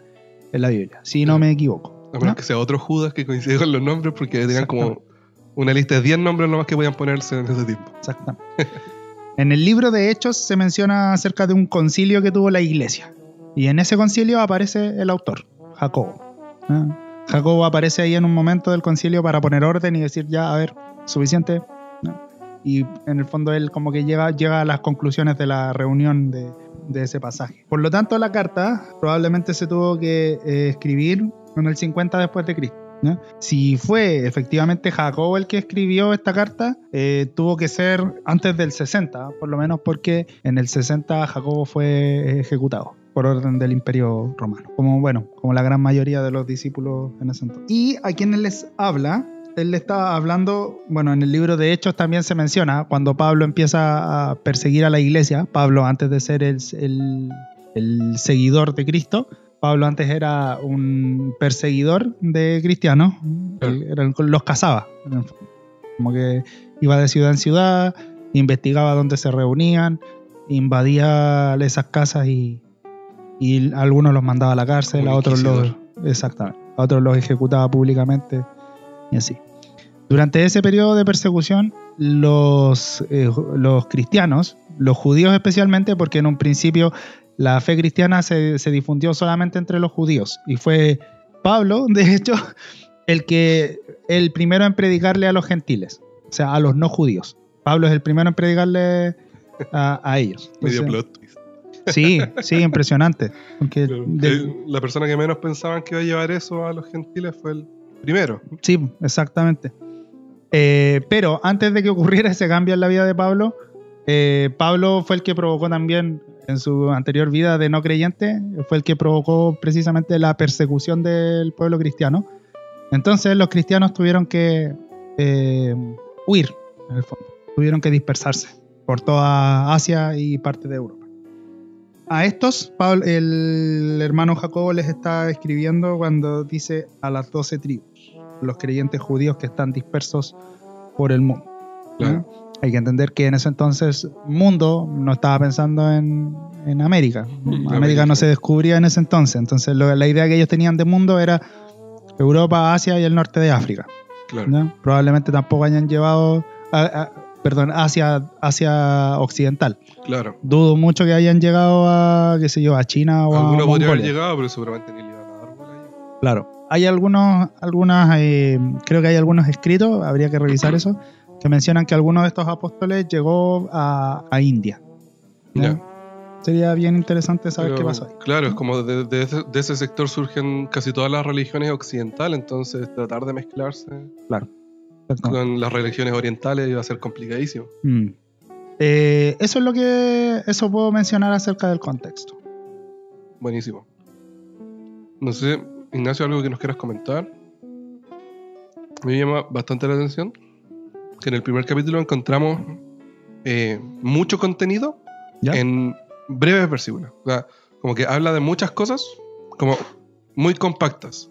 [SPEAKER 1] en la Biblia, si no me equivoco.
[SPEAKER 2] A menos
[SPEAKER 1] ¿ya?
[SPEAKER 2] que sea otro Judas que coincide con los nombres, porque tenían como una lista de 10 nombres nomás que podían ponerse en ese tiempo.
[SPEAKER 1] Exactamente. <laughs> En el libro de Hechos se menciona acerca de un concilio que tuvo la iglesia. Y en ese concilio aparece el autor, Jacobo. ¿ah? Jacobo aparece ahí en un momento del concilio para poner orden y decir, ya, a ver, suficiente. ¿no? Y en el fondo él como que llega, llega a las conclusiones de la reunión de, de ese pasaje. Por lo tanto, la carta probablemente se tuvo que eh, escribir en el 50 después de Cristo. ¿ya? Si fue efectivamente Jacobo el que escribió esta carta, eh, tuvo que ser antes del 60, por lo menos porque en el 60 Jacobo fue ejecutado por orden del imperio romano, como bueno, como la gran mayoría de los discípulos en ese entonces. Y a quienes les habla, él le está hablando, bueno, en el libro de Hechos también se menciona, cuando Pablo empieza a perseguir a la iglesia, Pablo antes de ser el, el- el seguidor de Cristo, Pablo antes era un perseguidor de cristianos, los cazaba. Como que iba de ciudad en ciudad, investigaba dónde se reunían, invadía esas casas y, algunos los mandaba a la cárcel, a otros los, exactamente, a otros los ejecutaba públicamente y así. Durante ese periodo de persecución, los, eh, los cristianos, los judíos especialmente, porque en un principio la fe cristiana se, se difundió solamente entre los judíos y fue Pablo, <laughs> de hecho, el que el primero en predicarle a los gentiles, o sea, a los no judíos. Pablo es el primero en predicarle a, a ellos. <laughs>
[SPEAKER 2] Medio plot twist.
[SPEAKER 1] Sí, sí, impresionante. Porque
[SPEAKER 2] Claro.
[SPEAKER 1] de-
[SPEAKER 2] Eh, la persona que menos pensaban que iba a llevar eso a los gentiles fue el primero.
[SPEAKER 1] Sí, exactamente. Eh, pero antes de que ocurriera <laughs> ese cambio en la vida de Pablo, eh, Pablo fue el que provocó también en su anterior vida de no creyente, fue el que provocó precisamente la persecución del pueblo cristiano. Entonces los cristianos tuvieron que eh, huir, en el fondo. Tuvieron que dispersarse por toda Asia y parte de Europa. A estos, Pablo- el hermano Jacobo les está escribiendo cuando dice a las doce tribus los creyentes judíos que están dispersos por el mundo. Hay que entender que en ese entonces mundo no estaba pensando en, en América. América, no se descubría en ese entonces. Entonces lo- la idea que ellos tenían de mundo era Europa, Asia y el norte de África.
[SPEAKER 2] Claro.
[SPEAKER 1] ¿no? Probablemente tampoco hayan llevado, a- a- perdón, Asia, Asia occidental.
[SPEAKER 2] Claro.
[SPEAKER 1] Dudo mucho que hayan llegado a, qué sé yo, a China o a
[SPEAKER 2] Algunos podrían haber
[SPEAKER 1] Mongolia.
[SPEAKER 2] llegado, pero seguramente ni le iban a dar bola ahí.
[SPEAKER 1] Claro. Hay algunos, algunas, eh, creo que hay algunos escritos, habría que revisar eso, que mencionan que alguno de estos apóstoles llegó a, a India. Sería bien interesante saber
[SPEAKER 2] Pero,
[SPEAKER 1] qué pasó ahí.
[SPEAKER 2] Claro, es como de, de ese, de ese sector surgen casi todas las religiones occidentales, entonces tratar de mezclarse con las religiones orientales iba a ser complicadísimo.
[SPEAKER 1] Mm. Eh, eso es lo que eso puedo mencionar acerca del contexto.
[SPEAKER 2] Buenísimo. No sé, Ignacio, algo que nos quieras comentar. Me llama bastante la atención que en el primer capítulo encontramos eh, mucho contenido
[SPEAKER 1] ¿Ya?
[SPEAKER 2] en breves versículos. O sea, como que habla de muchas cosas, como muy compactas.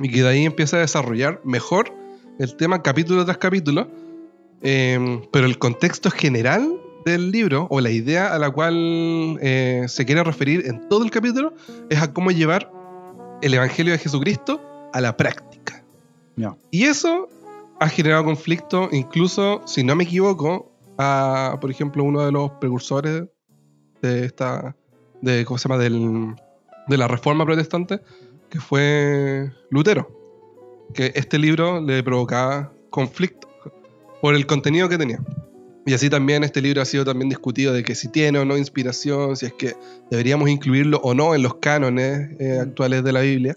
[SPEAKER 2] Y que de ahí empieza a desarrollar mejor el tema capítulo tras capítulo. Eh, pero el contexto general del libro, o la idea a la cual eh, se quiere referir en todo el capítulo, es a cómo llevar el Evangelio de Jesucristo a la práctica. Y eso ha generado conflicto, incluso, si no me equivoco, a, por ejemplo, uno de los precursores de esta, de, ¿cómo se llama? Del, de la reforma protestante, que fue Lutero. Que este libro le provocaba conflicto por el contenido que tenía. Y así también este libro ha sido también discutido de que si tiene o no inspiración, si es que deberíamos incluirlo o no en los cánones eh, actuales de la Biblia.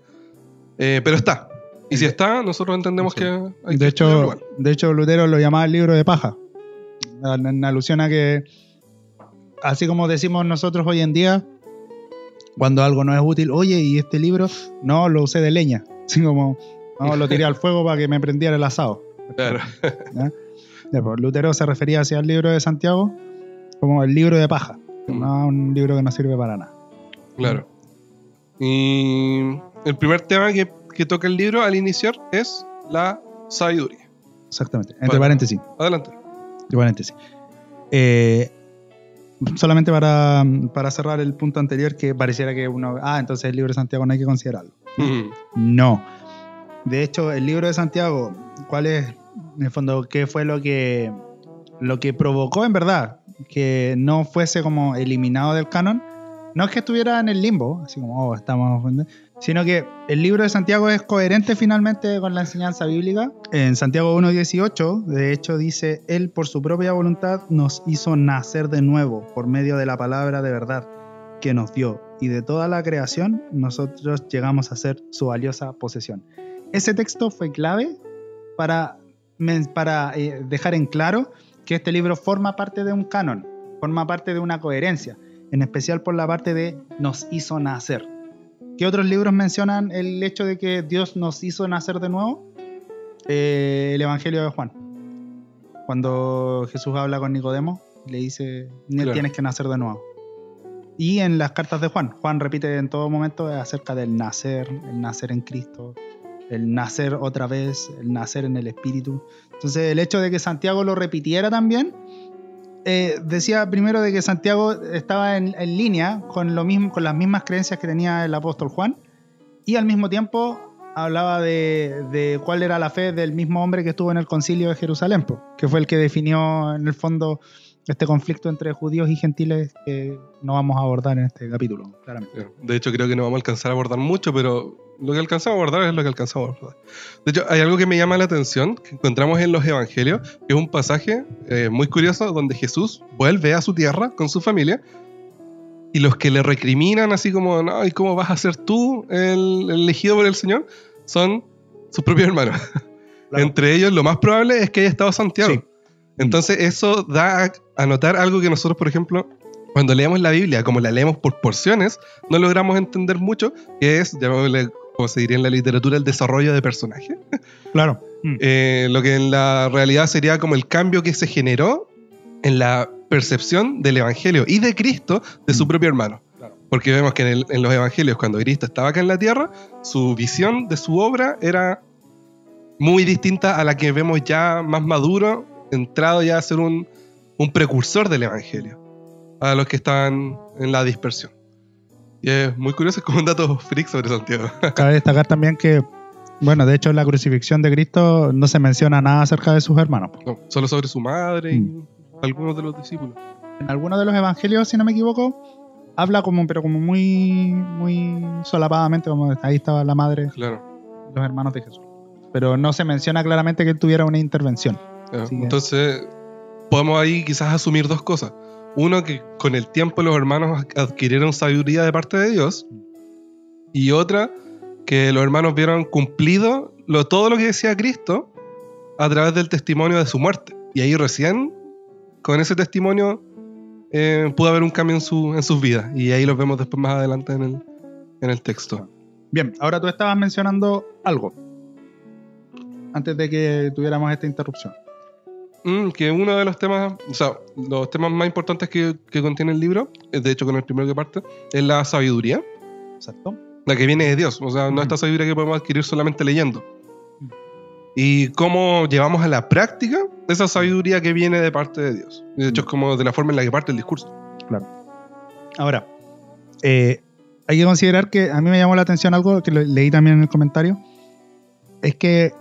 [SPEAKER 2] Eh, pero está. Y si está, nosotros entendemos
[SPEAKER 1] Sí.
[SPEAKER 2] que hay que
[SPEAKER 1] De
[SPEAKER 2] estudiarlo
[SPEAKER 1] hecho,
[SPEAKER 2] igual.
[SPEAKER 1] de hecho, Lutero lo llamaba el libro de paja. En alusión a que, así como decimos nosotros hoy en día, cuando algo no es útil, oye, ¿y este libro? No, lo usé de leña. <laughs> Así como, no, lo tiré al fuego para que me prendiera el asado.
[SPEAKER 2] Claro.
[SPEAKER 1] Ya, Lutero se refería hacia el libro de Santiago como el libro de paja,
[SPEAKER 2] Mm.
[SPEAKER 1] no un libro que no sirve para nada.
[SPEAKER 2] Claro. Y el primer tema que, que toca el libro al iniciar es la sabiduría.
[SPEAKER 1] Exactamente. Entre
[SPEAKER 2] Bueno.
[SPEAKER 1] paréntesis.
[SPEAKER 2] Adelante.
[SPEAKER 1] Entre paréntesis. Eh, solamente para, para cerrar el punto anterior, que pareciera que uno. Ah, entonces el libro de Santiago no hay que considerarlo.
[SPEAKER 2] Mm.
[SPEAKER 1] No. De hecho, el libro de Santiago, ¿cuál es, en el fondo, qué fue lo que, lo que provocó en verdad que no fuese como eliminado del canon? No es que estuviera en el limbo, así como, oh, estamos, sino que el libro de Santiago es coherente finalmente con la enseñanza bíblica. En Santiago 1.18, de hecho, dice, Él por su propia voluntad nos hizo nacer de nuevo por medio de la palabra de verdad que nos dio, y de toda la creación nosotros llegamos a ser su valiosa posesión. Ese texto fue clave para, para eh, dejar en claro que este libro forma parte de un canon, forma parte de una coherencia, en especial por la parte de nos hizo nacer. ¿Qué otros libros mencionan el hecho de que Dios nos hizo nacer de nuevo? Eh, el Evangelio de Juan. Cuando Jesús habla con Nicodemo, le dice,
[SPEAKER 2] Claro.
[SPEAKER 1] tienes que nacer de nuevo. y en las cartas de Juan. Juan repite en todo momento acerca del nacer, el nacer en Cristo, el nacer otra vez, el nacer en el Espíritu. Entonces el hecho de que Santiago lo repitiera también, eh, decía primero de que Santiago estaba en, línea con, lo mismo, con las mismas creencias que tenía el apóstol Juan y al mismo tiempo hablaba de, de cuál era la fe del mismo hombre que estuvo en el concilio de Jerusalén, que fue el que definió en el fondo este conflicto entre judíos y gentiles que no vamos a abordar en este capítulo, claramente.
[SPEAKER 2] De hecho, creo que no vamos a alcanzar a abordar mucho, pero lo que alcanzamos a abordar es lo que alcanzamos a abordar. De hecho, hay algo que me llama la atención, que encontramos en los evangelios, que es un pasaje eh, muy curioso donde Jesús vuelve a su tierra con su familia y los que le recriminan así como, no, ¿y cómo vas a ser tú el, el elegido por el Señor? Son sus propios hermanos.
[SPEAKER 1] Claro.
[SPEAKER 2] Entre ellos, lo más probable es que haya estado Santiago.
[SPEAKER 1] Sí.
[SPEAKER 2] Entonces, eso da a, a notar algo que nosotros, por ejemplo, cuando leemos la Biblia, como la leemos por porciones, no logramos entender mucho, que es, llamémosle, como se diría en la literatura, el desarrollo de personaje. <laughs>
[SPEAKER 1] Claro. Mm.
[SPEAKER 2] Eh, lo que en la realidad sería como el cambio que se generó en la percepción del Evangelio y de Cristo de su
[SPEAKER 1] Mm.
[SPEAKER 2] propio hermano.
[SPEAKER 1] Claro.
[SPEAKER 2] Porque vemos que en, el- en los Evangelios, cuando Cristo estaba acá en la tierra, su visión de su obra era muy distinta a la que vemos ya más maduro, entrado ya a ser un, un precursor del Evangelio, a los que estaban en la dispersión. Y es muy curioso, es como un dato freak sobre Santiago. <laughs>
[SPEAKER 1] Cabe destacar también que, bueno, de hecho en la crucifixión de Cristo no se menciona nada acerca de sus hermanos.
[SPEAKER 2] No, solo sobre su madre y
[SPEAKER 1] Mm.
[SPEAKER 2] algunos de los discípulos.
[SPEAKER 1] En algunos de los evangelios, si no me equivoco, habla como, pero como muy, muy solapadamente, como ahí estaba la madre,
[SPEAKER 2] Claro.
[SPEAKER 1] los hermanos de Jesús. Pero no se menciona claramente que él tuviera una intervención. Que-
[SPEAKER 2] Entonces, podemos ahí quizás asumir dos cosas. Uno, que con el tiempo los hermanos adquirieron sabiduría de parte de Dios. Y otra, que los hermanos vieron cumplido todo lo que decía Cristo a través del testimonio de su muerte. Y ahí recién, con ese testimonio, eh, pudo haber un cambio en, su, en sus vidas. Y ahí los vemos después más adelante en el, en el texto.
[SPEAKER 1] Bien, ahora tú estabas mencionando algo. Antes de que tuviéramos esta interrupción.
[SPEAKER 2] Mm, que uno de los temas, o sea, los temas más importantes que, que contiene el libro, eh, de hecho con el primero que parte, es la sabiduría,
[SPEAKER 1] ¿Exacto?
[SPEAKER 2] la que viene de Dios, o sea, no
[SPEAKER 1] Mm.
[SPEAKER 2] esta sabiduría que podemos adquirir solamente leyendo.
[SPEAKER 1] Mm.
[SPEAKER 2] Y cómo llevamos a la práctica esa sabiduría que viene de parte de Dios. De hecho,
[SPEAKER 1] Mm.
[SPEAKER 2] es como de la forma en la que parte el discurso.
[SPEAKER 1] Ahora, eh, hay que considerar que a mí me llamó la atención algo que leí también en el comentario. Es que,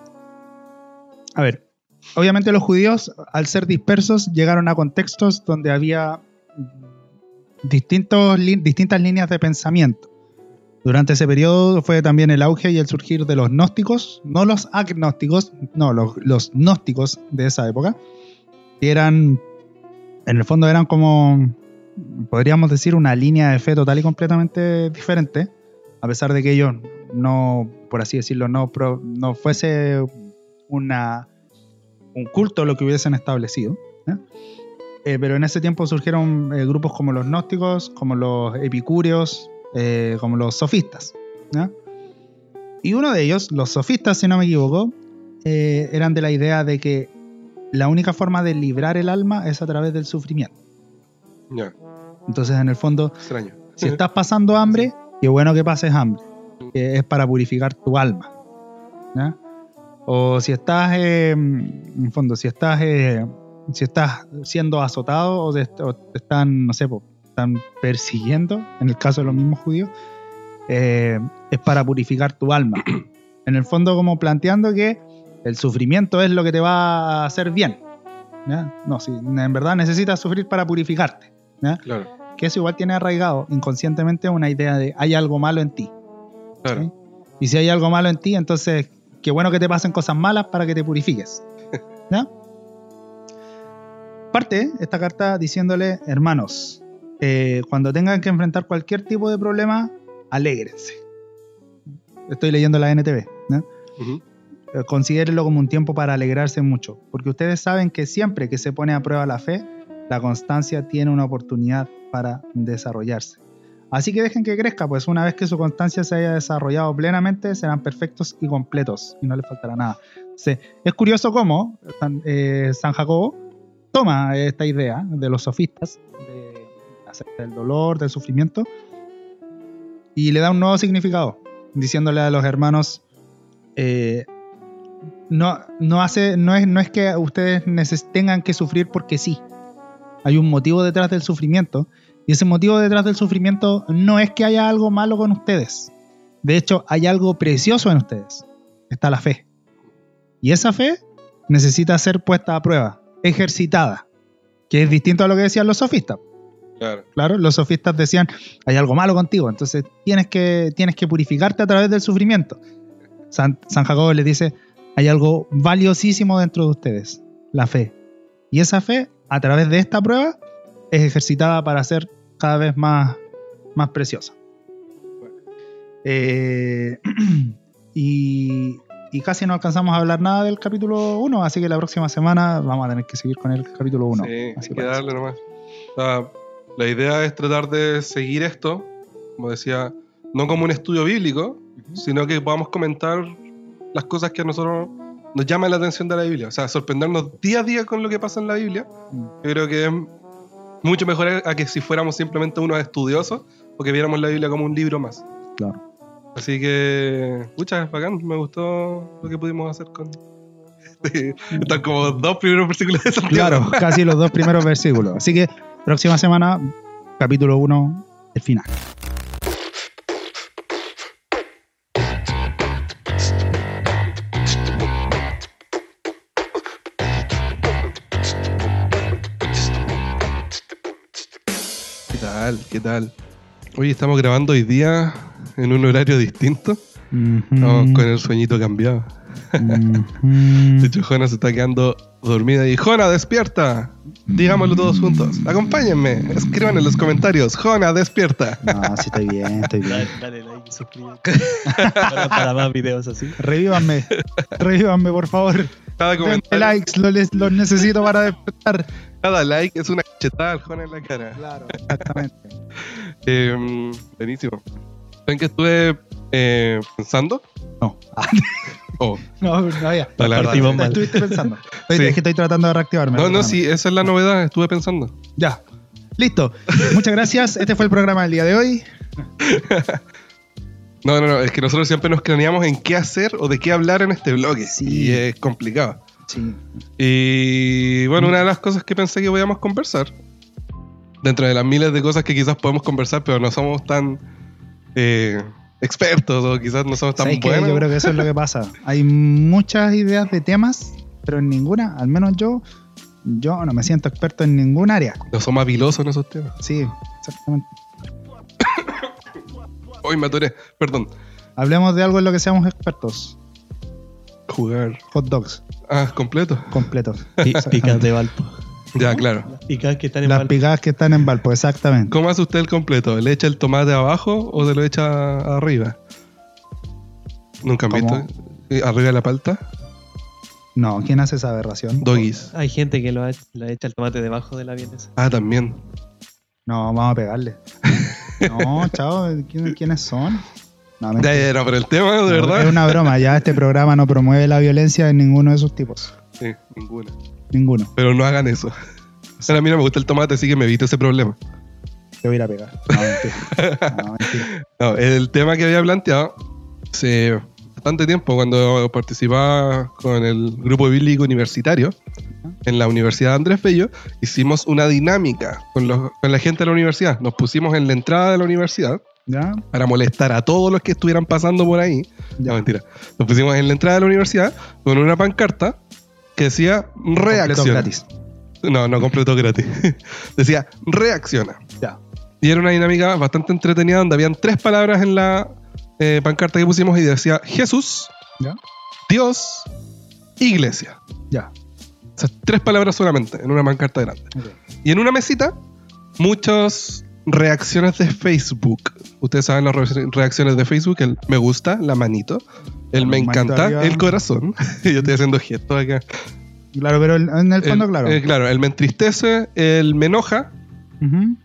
[SPEAKER 1] a ver, obviamente los judíos, al ser dispersos, llegaron a contextos donde había distintos, distintas líneas de pensamiento. Durante ese periodo fue también el auge y el surgir de los gnósticos, no los agnósticos, no, los, gnósticos de esa época, eran, en el fondo eran como, podríamos decir, una línea de fe total y completamente diferente, a pesar de que ellos no, por así decirlo, no, no fuese una, un culto lo que hubiesen establecido. ¿eh? Eh, pero en ese tiempo surgieron eh, grupos como los gnósticos, como los epicúreos, eh, como los sofistas. Y uno de ellos, los sofistas, si no me equivoco, eran de la idea de que la única forma de librar el alma es a través del sufrimiento. Entonces, en el fondo,
[SPEAKER 2] extraño.
[SPEAKER 1] si estás pasando hambre, qué bueno que pases hambre. que es para purificar tu alma. ¿ya? O si estás, eh, en fondo, si estás, eh, si estás siendo azotado o te, o te están, no sé, po, están persiguiendo, en el caso de los mismos judíos, eh, es para purificar tu alma. <clears throat> En el fondo, como planteando que el sufrimiento es lo que te va a hacer bien. ¿ya? No, si en verdad necesitas sufrir para purificarte. ¿ya?
[SPEAKER 2] Claro,
[SPEAKER 1] que eso igual tiene arraigado inconscientemente una idea de hay algo malo en ti.
[SPEAKER 2] claro.
[SPEAKER 1] ¿sí? Y si hay algo malo en ti, entonces qué bueno que te pasen cosas malas para que te purifiques. <laughs> ¿Ya? Parte esta carta diciéndole, hermanos, eh, cuando tengan que enfrentar cualquier tipo de problema, alégrense. Estoy leyendo la NTV. ¿no?
[SPEAKER 2] Ujú.
[SPEAKER 1] Eh, considérenlo como un tiempo para alegrarse mucho, porque ustedes saben que siempre que se pone a prueba la fe, la constancia tiene una oportunidad para desarrollarse. Así que dejen que crezca, pues una vez que su constancia se haya desarrollado plenamente, serán perfectos y completos y no les faltará nada. Es curioso cómo San, eh, San Jacobo toma esta idea de los sofistas, de del dolor, del sufrimiento, y le da un nuevo significado, diciéndole a los hermanos, eh, no, no, hace, no, es, no es que ustedes tengan que sufrir porque sí. Hay un motivo detrás del sufrimiento, y ese motivo detrás del sufrimiento no es que haya algo malo con ustedes. De hecho, hay algo precioso en ustedes. Está la fe. Y esa fe necesita ser puesta a prueba, ejercitada, que es distinto a lo que decían los sofistas.
[SPEAKER 2] Claro.
[SPEAKER 1] Claro, los sofistas decían, hay algo malo contigo, entonces tienes que, tienes que purificarte a través del sufrimiento. San, San Jacobo les dice, hay algo valiosísimo dentro de ustedes, la fe. Y esa fe, a través de esta prueba, es ejercitada para ser cada vez más, más preciosa. Eh, <clears throat> y, y casi no alcanzamos a hablar nada del capítulo 1, así que la próxima semana vamos a tener que seguir con el capítulo 1.
[SPEAKER 2] Sí, hay que darle nomás. O sea, la idea es tratar de seguir esto, como decía, no como un estudio bíblico, sino que podamos comentar las cosas que a nosotros nos llaman la atención de la Biblia. O sea, sorprendernos día a día con lo que pasa en la Biblia.
[SPEAKER 1] Mm.
[SPEAKER 2] Yo creo que es mucho mejor a que si fuéramos simplemente unos estudiosos o que viéramos la Biblia como un libro más.
[SPEAKER 1] Claro.
[SPEAKER 2] Así que, muchas bacán, me gustó lo que pudimos hacer con. <laughs> Están como dos primeros versículos de Santiago.
[SPEAKER 1] Claro, <laughs> casi los dos primeros versículos. Así que próxima semana, capítulo 1, el final.
[SPEAKER 2] ¿Qué tal? Hoy estamos grabando hoy día en un horario distinto. Estamos con el sueñito cambiado. <laughs> De hecho, Jona se está quedando dormida y Jona, despierta. Digámoslo todos juntos. Acompáñenme. Escriban en los comentarios. Jona, despierta.
[SPEAKER 1] No, sí estoy bien, estoy bien.
[SPEAKER 3] Dale, dale like y suscríbete. para, para más videos así.
[SPEAKER 1] Revívanme, revívanme, por favor.
[SPEAKER 2] Cada
[SPEAKER 1] Denme
[SPEAKER 2] comentario,
[SPEAKER 1] likes, los, les- los necesito para despertar.
[SPEAKER 2] Cada like es una cachetada al Jona en la cara.
[SPEAKER 1] Claro, exactamente. <laughs>
[SPEAKER 2] Eh, buenísimo. ¿Saben que estuve eh, pensando?
[SPEAKER 1] No, <laughs>
[SPEAKER 2] Oh, <laughs>
[SPEAKER 1] no, no había.
[SPEAKER 3] Partimos mal.
[SPEAKER 1] Estuviste pensando. Estoy-
[SPEAKER 2] Sí.
[SPEAKER 1] Es que estoy tratando de reactivarme.
[SPEAKER 2] No, no, sí, esa es la novedad. Estuve pensando.
[SPEAKER 1] Ya. Listo. Muchas gracias. Este fue el programa del día de hoy.
[SPEAKER 2] No, no, no, es que nosotros siempre nos craneamos en qué hacer o de qué hablar en este bloque.
[SPEAKER 1] Sí.
[SPEAKER 2] Y es complicado.
[SPEAKER 1] Sí.
[SPEAKER 2] Y bueno, una de las cosas que pensé que podíamos conversar, dentro de las miles de cosas que quizás podemos conversar, pero no somos tan eh, expertos o quizás no somos tan buenos.
[SPEAKER 1] Yo creo que eso es lo que pasa. Hay muchas ideas de temas, pero en ninguna, al menos yo, yo no me siento experto en ningún área.
[SPEAKER 2] No somos habilosos en esos temas.
[SPEAKER 1] Sí, exactamente. <coughs>
[SPEAKER 2] Hoy me atoré, perdón.
[SPEAKER 1] Hablemos de algo en lo que seamos expertos.
[SPEAKER 2] Jugar.
[SPEAKER 1] Hot dogs
[SPEAKER 2] Ah, completo.
[SPEAKER 1] completos.
[SPEAKER 3] Picas de Valpo.
[SPEAKER 2] Ya, claro.
[SPEAKER 3] Las picas que están en
[SPEAKER 1] Las
[SPEAKER 3] Valpo.
[SPEAKER 1] picadas que están en Valpo, exactamente.
[SPEAKER 2] ¿Cómo hace usted el completo? ¿Le echa el tomate abajo o se lo echa arriba? ¿Nunca han
[SPEAKER 1] ¿Cómo?
[SPEAKER 2] visto? Eh, ¿Arriba de la palta?
[SPEAKER 1] No, ¿quién hace esa aberración?
[SPEAKER 2] Doggies.
[SPEAKER 3] Hay gente que lo ha, le echa el tomate debajo de la vienesa.
[SPEAKER 2] Ah, también.
[SPEAKER 1] No, vamos a pegarle. <laughs> No, chao, ¿quién- ¿quiénes son? No,
[SPEAKER 2] Ya, no, pero el tema, de
[SPEAKER 1] No,
[SPEAKER 2] verdad.
[SPEAKER 1] Es una broma, ya este programa no promueve la violencia en ninguno de sus tipos.
[SPEAKER 2] Sí, ninguna.
[SPEAKER 1] Ninguno.
[SPEAKER 2] Pero no hagan eso. Ahora a mí no me gusta el tomate, así que me evito ese problema.
[SPEAKER 1] Te voy a ir a pegar. No, mentira. No, mentira. <laughs>
[SPEAKER 2] No, el tema que había planteado hace bastante tiempo, cuando participaba con el grupo bíblico universitario en la Universidad Andrés Bello, hicimos una dinámica con, los- con la gente de la universidad. Nos pusimos en la entrada de la universidad
[SPEAKER 1] ¿Ya?
[SPEAKER 2] para molestar a todos los que estuvieran pasando por ahí.
[SPEAKER 1] Ya.
[SPEAKER 2] No, mentira. Nos pusimos en la entrada de la universidad con una pancarta que decía reacciona.
[SPEAKER 1] gratis.
[SPEAKER 2] No, no completo gratis. <laughs> decía reacciona.
[SPEAKER 1] Ya.
[SPEAKER 2] Y era una dinámica bastante entretenida donde habían tres palabras en la eh, pancarta que pusimos y decía Jesús,
[SPEAKER 1] ¿Ya?
[SPEAKER 2] Dios, Iglesia.
[SPEAKER 1] Ya.
[SPEAKER 2] Esas tres palabras solamente en una pancarta grande. Y en una mesita, muchas reacciones de Facebook. Ustedes saben las re- reacciones de Facebook, el me gusta, la manito, el me encanta, el corazón. <laughs> Yo estoy haciendo gestos acá.
[SPEAKER 1] Claro, pero en el fondo,
[SPEAKER 2] el,
[SPEAKER 1] claro.
[SPEAKER 2] eh, claro, el me entristece, el me enoja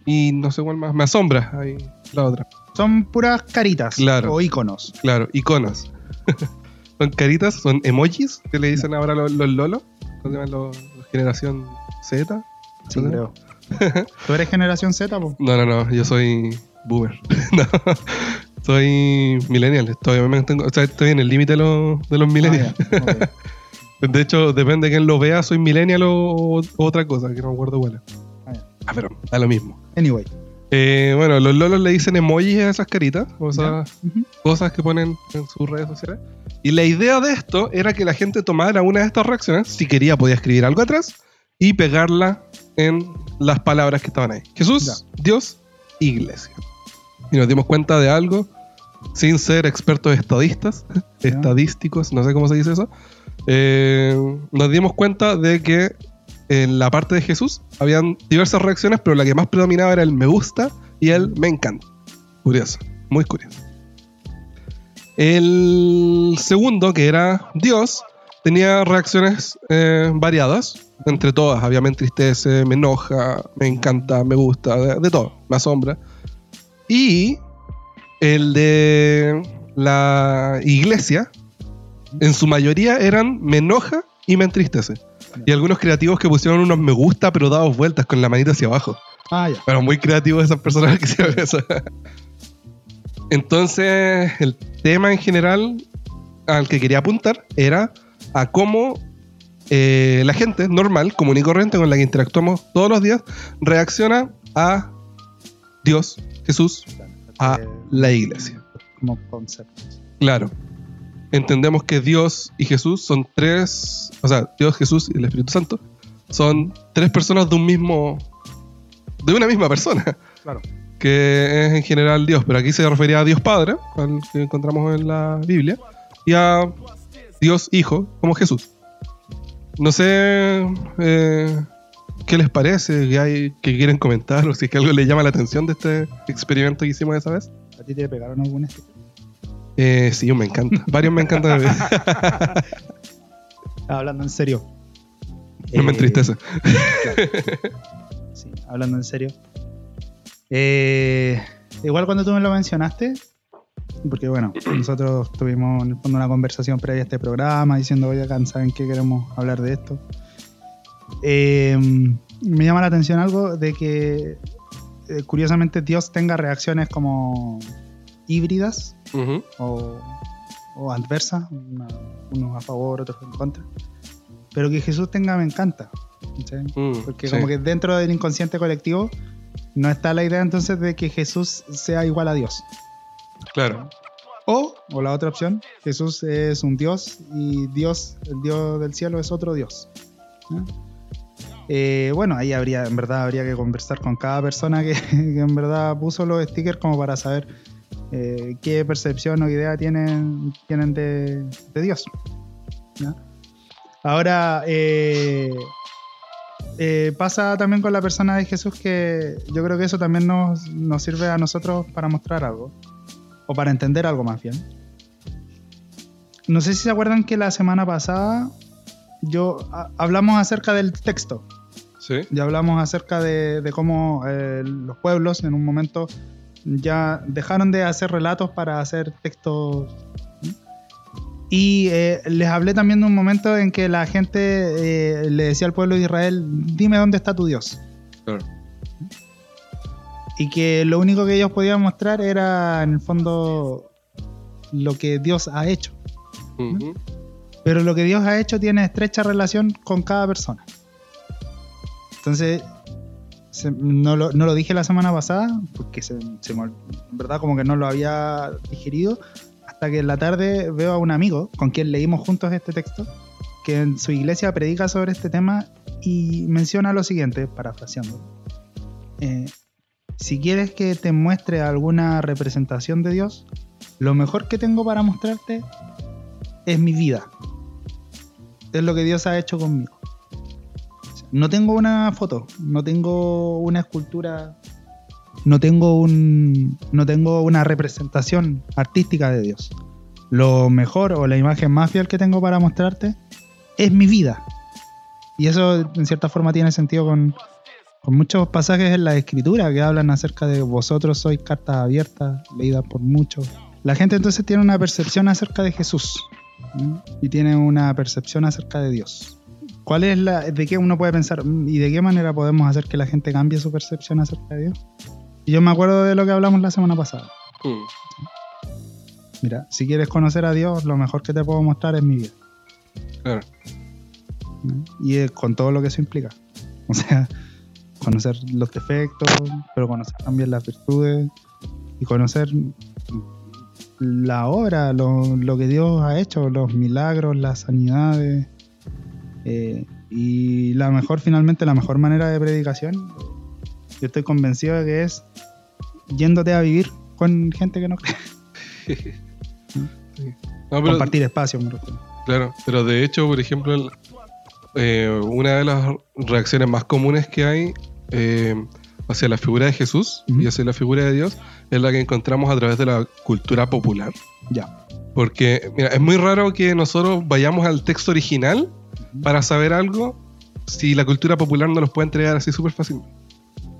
[SPEAKER 2] y no sé cuál más, me asombra. Ahí la otra.
[SPEAKER 1] Son puras caritas
[SPEAKER 2] Claro.
[SPEAKER 1] o iconos.
[SPEAKER 2] Claro, iconos. <laughs> son caritas, son emojis que le dicen ahora los, los lolos. ¿Cómo se llaman los, los generación Z?
[SPEAKER 1] Sí, creo. Tú eres generación Z, po.
[SPEAKER 2] No, no, no, yo soy boomer. <laughs> no, soy millennial. Todavía me mantengo, o sea, estoy en el límite de los, de los millennials.
[SPEAKER 1] Ah, ya, ok. <laughs>
[SPEAKER 2] De hecho, depende de quién lo vea, soy millennial o, o otra cosa, que no me acuerdo cuál es.
[SPEAKER 1] Ah, ya.
[SPEAKER 2] Ah, pero da lo mismo.
[SPEAKER 1] Anyway.
[SPEAKER 2] Eh, bueno, los lolos le dicen emojis a esas caritas, o esas
[SPEAKER 1] Ujú.
[SPEAKER 2] cosas que ponen en sus redes sociales. Y la idea de esto era que la gente tomara una de estas reacciones, si quería podía escribir algo atrás, y pegarla en las palabras que estaban ahí. Jesús, Dios, Iglesia. Y nos dimos cuenta de algo, sin ser expertos estadistas,
[SPEAKER 1] Ya.
[SPEAKER 2] estadísticos, no sé cómo se dice eso. eh, nos dimos cuenta de que en la parte de Jesús habían diversas reacciones, pero la que más predominaba era el me gusta y el me encanta. Curioso, muy curioso. El segundo, que era Dios, tenía reacciones eh, variadas. Entre todas, había me entristece, me enoja, me encanta, me gusta, de, de todo, me asombra. Y el de la iglesia, en su mayoría eran me enoja y me entristece. Y algunos creativos que pusieron unos me gusta, pero dados vueltas con la manita hacia abajo.
[SPEAKER 1] Ah, ya.
[SPEAKER 2] Pero muy creativos esas personas que hicieron eso. Entonces, el tema en general al que quería apuntar era a cómo eh, la gente normal, común y corriente con la que interactuamos todos los días, reacciona a Dios, Jesús, a la iglesia.
[SPEAKER 1] como conceptos.
[SPEAKER 2] Claro. Entendemos que Dios y Jesús son tres, o sea, Dios, Jesús y el Espíritu Santo son tres personas de un mismo, de una misma persona,
[SPEAKER 1] Claro.
[SPEAKER 2] que es en general Dios, pero aquí se refería a Dios Padre, al que encontramos en la Biblia, y a Dios Hijo como Jesús. No sé eh, qué les parece, qué, hay, que quieren comentar, o si es que algo les llama la atención de este experimento que hicimos esa vez.
[SPEAKER 1] ¿A ti te pegaron algún sticker?
[SPEAKER 2] Eh, sí, me encanta. Varios me encantan. <laughs> <laughs>
[SPEAKER 1] Hablando en serio.
[SPEAKER 2] No me
[SPEAKER 1] Eh,
[SPEAKER 2] entristece.
[SPEAKER 1] Sí, hablando en serio. Eh, igual cuando tú me lo mencionaste, porque bueno, <clears throat> nosotros tuvimos en el fondo una conversación previa a este programa diciendo, oye, acá saben que queremos hablar de esto. Eh, me llama la atención algo de que eh, curiosamente Dios tenga reacciones como híbridas
[SPEAKER 2] Ujú.
[SPEAKER 1] o, o adversas, una- unos a favor, otros en contra. Pero que Jesús tenga me encanta. ¿cachai?
[SPEAKER 2] Mm,
[SPEAKER 1] Porque
[SPEAKER 2] sí.
[SPEAKER 1] como que dentro del inconsciente colectivo no está la idea entonces de que Jesús sea igual a Dios.
[SPEAKER 2] Claro.
[SPEAKER 1] O, o la otra opción, Jesús es un Dios y Dios, el Dios del cielo, es otro Dios. Eh, bueno, ahí habría, en verdad, habría que conversar con cada persona <laughs> que, en verdad puso los stickers como para saber eh, qué percepción o idea tienen, tienen de, Dios. Ahora, eh, pasa también con la persona de Jesús que yo creo que eso también nos, nos sirve a nosotros para mostrar algo, o para entender algo más bien. No sé si se acuerdan que la semana pasada yo a- hablamos acerca del texto,
[SPEAKER 2] Sí.
[SPEAKER 1] ya hablamos acerca de, de cómo eh, los pueblos en un momento ya dejaron de hacer relatos para hacer textos. Y eh, les hablé también de un momento en que la gente eh, le decía al pueblo de Israel, dime dónde está tu Dios.
[SPEAKER 2] Claro.
[SPEAKER 1] Y que lo único que ellos podían mostrar era en el fondo lo que Dios ha hecho.
[SPEAKER 2] Ujú.
[SPEAKER 1] Pero lo que Dios ha hecho tiene estrecha relación con cada persona. Entonces, se- no, lo, no lo dije la semana pasada, porque se, se me ol- en verdad como que no lo había digerido, hasta que en la tarde veo a un amigo con quien leímos juntos este texto, que en su iglesia predica sobre este tema y menciona lo siguiente, parafraseando. Eh, si quieres que te muestre alguna representación de Dios, lo mejor que tengo para mostrarte es mi vida. Es lo que Dios ha hecho conmigo. No tengo una foto, no tengo una escultura, no tengo un, no tengo una representación artística de Dios. Lo mejor o la imagen más fiel que tengo para mostrarte es mi vida. Y eso en cierta forma tiene sentido con, con muchos pasajes en la escritura que hablan acerca de vosotros sois cartas abiertas, leídas por muchos. La gente entonces tiene una percepción acerca de Jesús ¿no? y tiene una percepción acerca de Dios. ¿Cuál es la, de qué uno puede pensar "Mm, y de qué manera podemos hacer que la gente cambie su percepción acerca de Dios? Y yo me acuerdo de lo que hablamos la semana pasada.
[SPEAKER 2] Mm,
[SPEAKER 1] Mira, si quieres conocer a Dios, lo mejor que te puedo mostrar es mi vida.
[SPEAKER 2] claro.
[SPEAKER 1] ¿no? Y con todo lo que eso implica. <laughs> O sea, conocer los defectos, pero conocer también las virtudes y conocer la obra, lo, lo que Dios ha hecho, los milagros, las sanidades. eh, y la mejor, finalmente, la mejor manera de predicación, yo estoy convencido de que es yéndote a vivir con gente que no cree. <laughs>
[SPEAKER 2] No, pero-
[SPEAKER 1] Compartir espacio.
[SPEAKER 2] Claro, pero de hecho, por ejemplo, eh, una de las reacciones más comunes que hay eh, hacia la figura de Jesús y hacia la figura de Dios es la que encontramos a través de la cultura popular.
[SPEAKER 1] Ya.
[SPEAKER 2] Porque, mira, es muy raro que nosotros vayamos al texto original para saber algo si la cultura popular no nos puede entregar así súper fácil.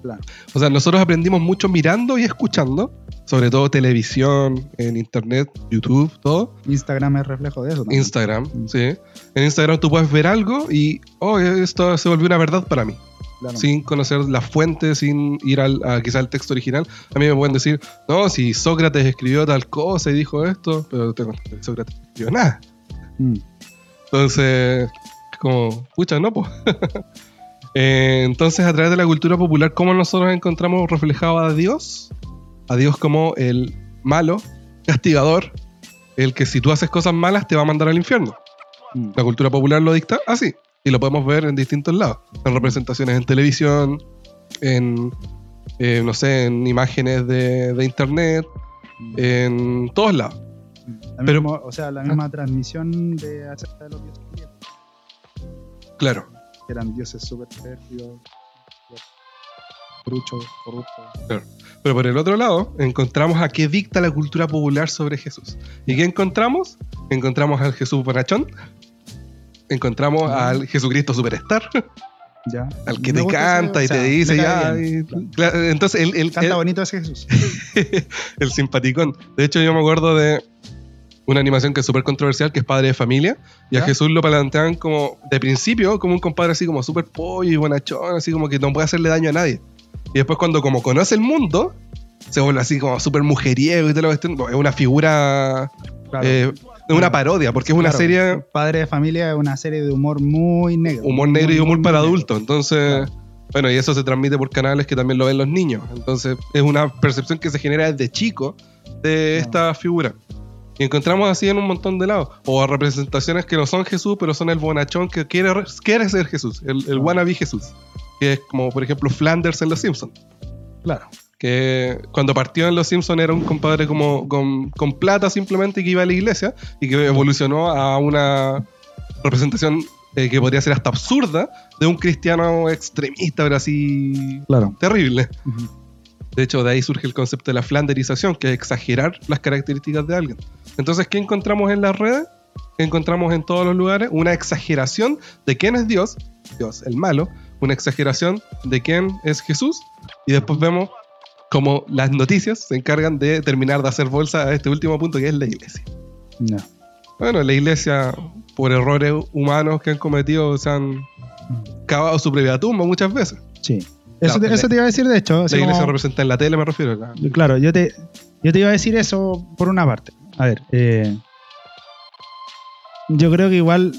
[SPEAKER 1] Claro.
[SPEAKER 2] O sea, nosotros aprendimos mucho mirando y escuchando, sobre todo televisión, en internet, YouTube, todo.
[SPEAKER 1] Instagram es reflejo de eso. también.
[SPEAKER 2] Instagram,
[SPEAKER 1] Mm.
[SPEAKER 2] sí. En Instagram tú puedes ver algo y, oh, esto se volvió una verdad para mí.
[SPEAKER 1] Claro.
[SPEAKER 2] Sin conocer la fuente, sin ir al, a quizá al texto original. A mí me pueden decir, no, si Sócrates escribió tal cosa y dijo esto, pero te conté que Sócrates no escribió nada.
[SPEAKER 1] Mm.
[SPEAKER 2] Entonces, como, pucha, no, pues. <laughs> entonces, a través de la cultura popular, ¿cómo nosotros encontramos reflejado a Dios? A Dios como el malo, <laughs> castigador, el que si tú haces cosas malas te va a mandar al infierno.
[SPEAKER 1] Mm.
[SPEAKER 2] La cultura popular lo dicta así. Y lo podemos ver en distintos lados. En representaciones en televisión, en, eh, no sé, en imágenes de, de internet, en todos lados.
[SPEAKER 1] La
[SPEAKER 2] Pero-
[SPEAKER 1] misma- o sea, la misma transmisión de acerca de los dioses griegos,
[SPEAKER 2] Claro.
[SPEAKER 1] Que eran dioses súper pérfidos, truchos, corruptos.
[SPEAKER 2] Pero por el otro lado, encontramos a qué dicta la cultura popular sobre Jesús. ¿Y qué encontramos? Encontramos al Jesús bonachón. Encontramos al Jesucristo superstar, <laughs>
[SPEAKER 1] Ya.
[SPEAKER 2] al que te canta y te dice ya. entonces, el, el-
[SPEAKER 1] Canta
[SPEAKER 2] el-
[SPEAKER 1] bonito ese Jesús. <laughs>
[SPEAKER 2] el simpaticón. De hecho, yo me acuerdo de una animación que es súper controversial, que es Padre de Familia, y a. Jesús lo plantean como, de principio, como un compadre así como súper pollo y bonachón, así como que no puede hacerle daño a nadie. Y después cuando como conoce el mundo, se vuelve así como súper mujeriego y todo lo que Es una figura,
[SPEAKER 1] Claro.
[SPEAKER 2] eh, es una parodia, porque es una
[SPEAKER 1] Claro,
[SPEAKER 2] serie
[SPEAKER 1] Padre de familia es una serie de humor muy negro.
[SPEAKER 2] humor negro y humor para adultos. Entonces, bueno, y eso se transmite por canales que también lo ven los niños. Entonces, es una percepción que se genera desde chico de esta figura. Y encontramos así en un montón de lados. O a representaciones que no son Jesús, pero son el bonachón que quiere, quiere ser Jesús, el, el
[SPEAKER 1] Ah.
[SPEAKER 2] wannabe Jesús. Que es como, por ejemplo, Flanders en Los Simpsons.
[SPEAKER 1] Claro.
[SPEAKER 2] Que cuando partió en Los Simpsons era un compadre como con, con plata simplemente que iba a la iglesia y que evolucionó a una representación eh, que podría ser hasta absurda de un cristiano extremista, pero así
[SPEAKER 1] Claro.
[SPEAKER 2] terrible. De hecho, de ahí surge el concepto de la flanderización, que es exagerar las características de alguien. Entonces, ¿qué encontramos en las redes? ¿Qué encontramos en todos los lugares? Una exageración de quién es Dios, Dios el malo, una exageración de quién es Jesús, y después vemos cómo las noticias se encargan de terminar de hacer bolsa a este último punto, que es la iglesia.
[SPEAKER 1] Ya.
[SPEAKER 2] Bueno, la iglesia, por errores humanos que han cometido, se han cavado su propia tumba muchas veces.
[SPEAKER 1] Sí. Eso, te,
[SPEAKER 2] la-
[SPEAKER 1] eso te iba a decir, de hecho.
[SPEAKER 2] la iglesia
[SPEAKER 1] como-
[SPEAKER 2] representa en la tele, me refiero. la-
[SPEAKER 1] Claro, yo te, yo te iba a decir eso por una parte. A ver, eh, yo creo que igual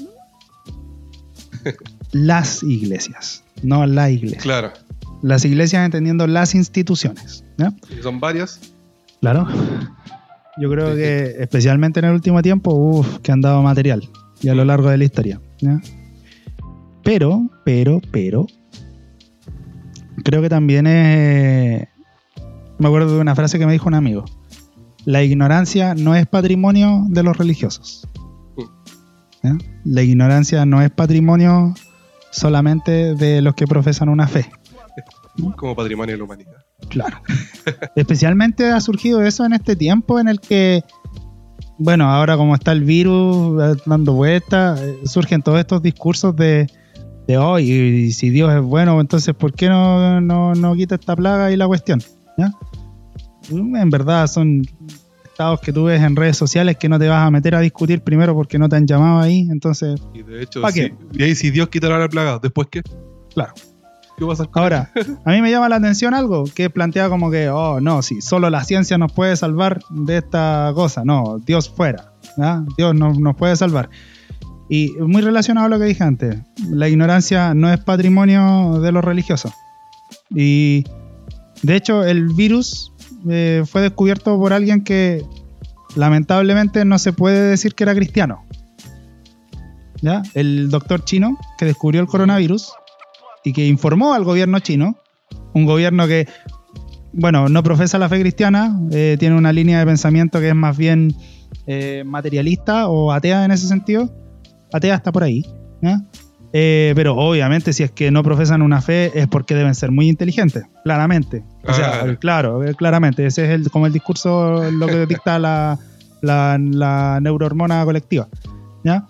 [SPEAKER 1] <laughs> las iglesias, no la iglesia.
[SPEAKER 2] Claro.
[SPEAKER 1] Las iglesias entendiendo las instituciones.
[SPEAKER 2] Y son varias.
[SPEAKER 1] Claro. Yo creo que especialmente en el último tiempo, uff, que han dado material y a lo largo de la historia. ¿ya? Pero, pero, pero, creo que también es... Me acuerdo de una frase que me dijo un amigo. La ignorancia no es patrimonio de los religiosos. La ignorancia no es patrimonio solamente de los que profesan una fe. <laughs>
[SPEAKER 2] como patrimonio de la humanidad.
[SPEAKER 1] Claro. Especialmente ha surgido eso en este tiempo en el que, bueno, ahora como está el virus eh, dando vueltas, eh, surgen todos estos discursos de, de hoy, y si Dios es bueno, entonces ¿por qué no, no, no quita esta plaga y la cuestión? ¿Ya? En verdad son estados que tú ves en redes sociales que no te vas a meter a discutir primero porque no te han llamado ahí. Entonces,
[SPEAKER 2] Y de hecho,
[SPEAKER 1] ¿Pa'
[SPEAKER 2] si-
[SPEAKER 1] qué?
[SPEAKER 2] y ahí si Dios quitara la plaga, ¿después qué?
[SPEAKER 1] claro.
[SPEAKER 2] ¿Qué pasa con
[SPEAKER 1] Ahora, <laughs> a mí me llama la atención algo que plantea como que, oh, no, si solo la ciencia nos puede salvar de esta cosa. No, Dios fuera. ¿ya? Dios no- nos puede salvar. Y muy relacionado a lo que dije antes, la ignorancia no es patrimonio de los religiosos. Y de hecho, el virus eh, fue descubierto por alguien que lamentablemente no se puede decir que era cristiano. ¿Ya? El doctor chino que descubrió el coronavirus y que informó al gobierno chino, un gobierno que, bueno, no profesa la fe cristiana, eh, tiene una línea de pensamiento que es más bien eh, materialista o atea en ese sentido. Atea está por ahí. pero obviamente si es que no profesan una fe es porque deben ser muy inteligentes, claramente. O sea,
[SPEAKER 2] Claro.
[SPEAKER 1] claro, eh, claramente. Ese es el, como el discurso, lo que <laughs> dicta la, la, la neurohormona colectiva. ¿ya?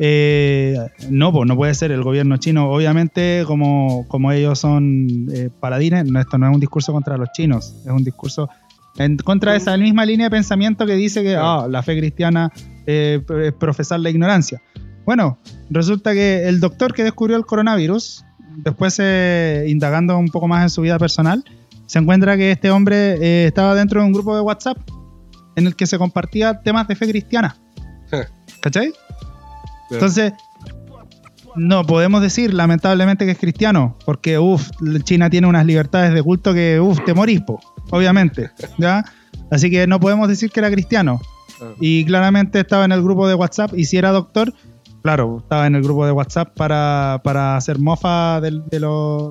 [SPEAKER 1] Eh, no, pues no puede ser el gobierno chino. Obviamente, como, como ellos son eh, paladines, no, esto no es un discurso contra los chinos, es un discurso en contra de esa misma línea de pensamiento que dice que ah, la fe cristiana eh, es profesar la ignorancia. Bueno, resulta que el doctor que descubrió el coronavirus, después indagando un poco más en su vida personal, se encuentra que este hombre eh, estaba dentro de un grupo de WhatsApp en el que se compartía temas de fe cristiana. ¿Cachai? Entonces, no podemos decir lamentablemente que es cristiano, porque uff, China tiene unas libertades de culto que uff, te morís, po, obviamente, <laughs> ¿ya? Así que no podemos decir que era cristiano. Y claramente estaba en el grupo de WhatsApp, y si era doctor, claro, estaba en el grupo de WhatsApp para, para hacer mofa de, los-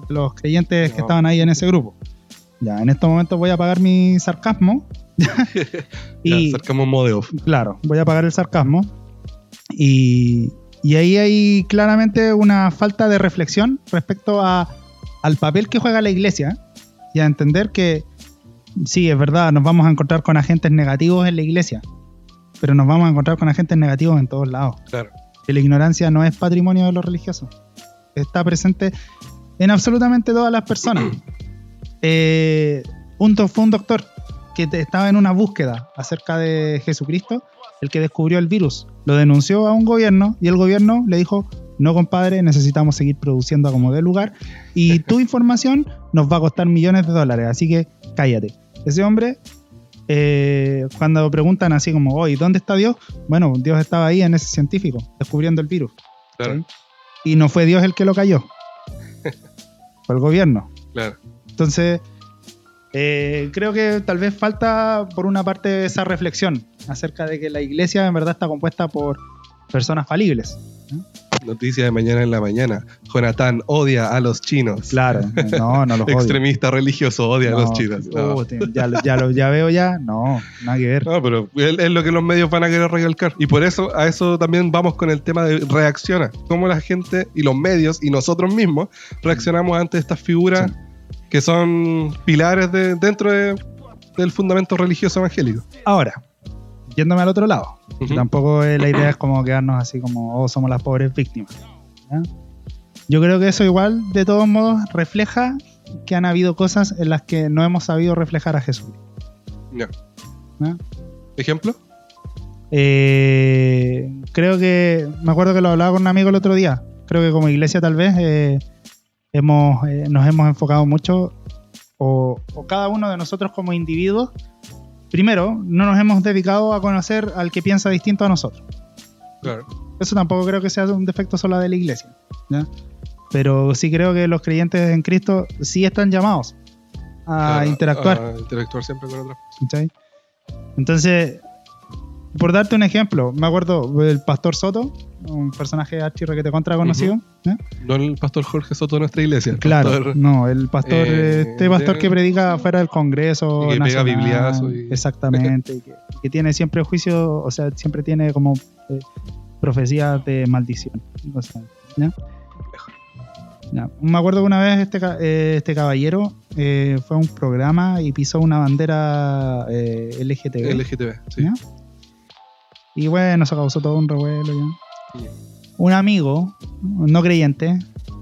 [SPEAKER 1] de los creyentes que estaban ahí en ese grupo. Ya, en estos momentos voy a apagar mi sarcasmo. <laughs>
[SPEAKER 2] y sacamos modo de off.
[SPEAKER 1] Claro, voy a apagar el sarcasmo. Y, y ahí hay claramente una falta de reflexión respecto a, al papel que juega la iglesia y a entender que sí, es verdad, nos vamos a encontrar con agentes negativos en la iglesia, pero nos vamos a encontrar con agentes negativos en todos lados.
[SPEAKER 2] Claro.
[SPEAKER 1] Que la ignorancia no es patrimonio de los religiosos, está presente en absolutamente todas las personas. Eh, un fue un doctor que estaba en una búsqueda acerca de Jesucristo, el que descubrió el virus. Lo denunció a un gobierno y el gobierno le dijo, no compadre, necesitamos seguir produciendo a como de lugar y tu <laughs> información nos va a costar millones de dólares, así que cállate. Ese hombre, eh, cuando preguntan así como, oye, ¿dónde está Dios? Bueno, Dios estaba ahí en ese científico, descubriendo el virus. Y no fue Dios el que lo cayó, <laughs> fue el gobierno.
[SPEAKER 2] claro.
[SPEAKER 1] Entonces, eh, creo que tal vez falta por una parte esa reflexión acerca de que la iglesia en verdad está compuesta por personas falibles.
[SPEAKER 2] Noticia de mañana en la mañana. Jonathan odia a los chinos.
[SPEAKER 1] Claro, no, no los <laughs> odio.
[SPEAKER 2] Extremista religioso odia a
[SPEAKER 1] No,
[SPEAKER 2] los chinos. No.
[SPEAKER 1] uh, ya, lo- ya, lo- ya veo ya, no, nada que ver.
[SPEAKER 2] No, pero es es lo que los medios van a querer recalcar. Y por eso, a eso también vamos con el tema de reacciona. Cómo la gente y los medios y nosotros mismos reaccionamos ante estas figuras que son pilares de, dentro de- del fundamento religioso evangélico.
[SPEAKER 1] Ahora, yéndome al otro lado, tampoco la idea es como quedarnos así como, oh, somos las pobres víctimas. ¿ya? Yo creo que eso igual, de todos modos, refleja que han habido cosas en las que no hemos sabido reflejar a Jesús.
[SPEAKER 2] ¿ya? ¿Ejemplo?
[SPEAKER 1] Eh, creo que, me acuerdo que lo hablaba con un amigo el otro día, creo que como iglesia tal vez eh, hemos, eh, nos hemos enfocado mucho, o, o cada uno de nosotros como individuos, primero, no nos hemos dedicado a conocer al que piensa distinto a nosotros.
[SPEAKER 2] Claro.
[SPEAKER 1] Eso tampoco creo que sea un defecto solo de la iglesia. ¿ya? Pero sí creo que los creyentes en Cristo sí están llamados a interactuar.
[SPEAKER 2] A interactuar siempre con otras
[SPEAKER 1] ¿cachai? Entonces, por darte un ejemplo, me acuerdo del pastor Soto, un personaje archirre que te contra conocido. ¿ya?
[SPEAKER 2] No el pastor Jorge Soto de nuestra iglesia. el
[SPEAKER 1] Claro,
[SPEAKER 2] pastor-
[SPEAKER 1] no, el pastor,
[SPEAKER 2] eh,
[SPEAKER 1] este pastor
[SPEAKER 2] de-
[SPEAKER 1] que predica fuera del Congreso.
[SPEAKER 2] Y que pega bibliazo y-
[SPEAKER 1] Exactamente, y que, tiene siempre juicio, o sea, siempre tiene como eh, profecías de maldición. o Me acuerdo que una vez este, eh, este caballero eh, fue a un programa y pisó una bandera eh, LGTB.
[SPEAKER 2] LGTB, sí.
[SPEAKER 1] Y bueno, eso causó todo un revuelo ya. Un amigo, no creyente,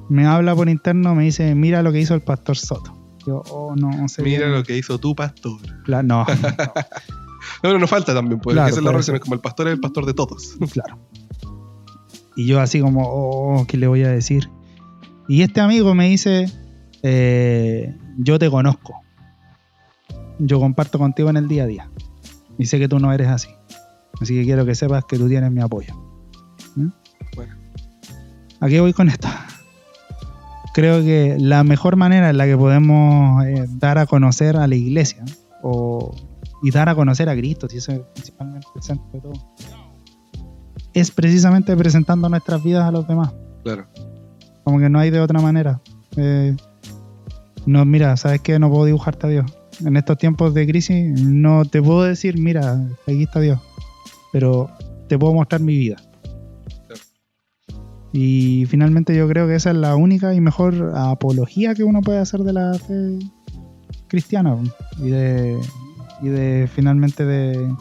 [SPEAKER 1] me habla por interno, me dice, mira lo que hizo el pastor Soto. Yo, oh, no, no sé.
[SPEAKER 2] Mira lo que hizo tu pastor.
[SPEAKER 1] Cla- No, <laughs> no. <laughs>
[SPEAKER 2] No, no falta también, pues.
[SPEAKER 1] Claro,
[SPEAKER 2] esa es la relación, como el pastor es el pastor de todos. <laughs>
[SPEAKER 1] Claro. Y yo así como, oh, ¿qué le voy a decir? Y este amigo me dice, eh, yo te conozco. Yo comparto contigo en el día a día. Y sé que tú no eres así. Así que quiero que sepas que tú tienes mi apoyo. ¿Mm?
[SPEAKER 2] Bueno.
[SPEAKER 1] ¿A qué voy con esto? Creo que la mejor manera en la que podemos eh, dar a conocer a la iglesia o, y dar a conocer a Cristo, si eso es principalmente el centro de todo, es precisamente presentando nuestras vidas a los demás.
[SPEAKER 2] Claro.
[SPEAKER 1] Como que no hay de otra manera. Eh, no, mira, ¿sabes qué? No puedo dibujarte a Dios. En estos tiempos de crisis no te puedo decir, mira, aquí está Dios. Pero te puedo mostrar mi vida. Y finalmente yo creo que esa es la única y mejor apología que uno puede hacer de la fe cristiana y de, y de finalmente de,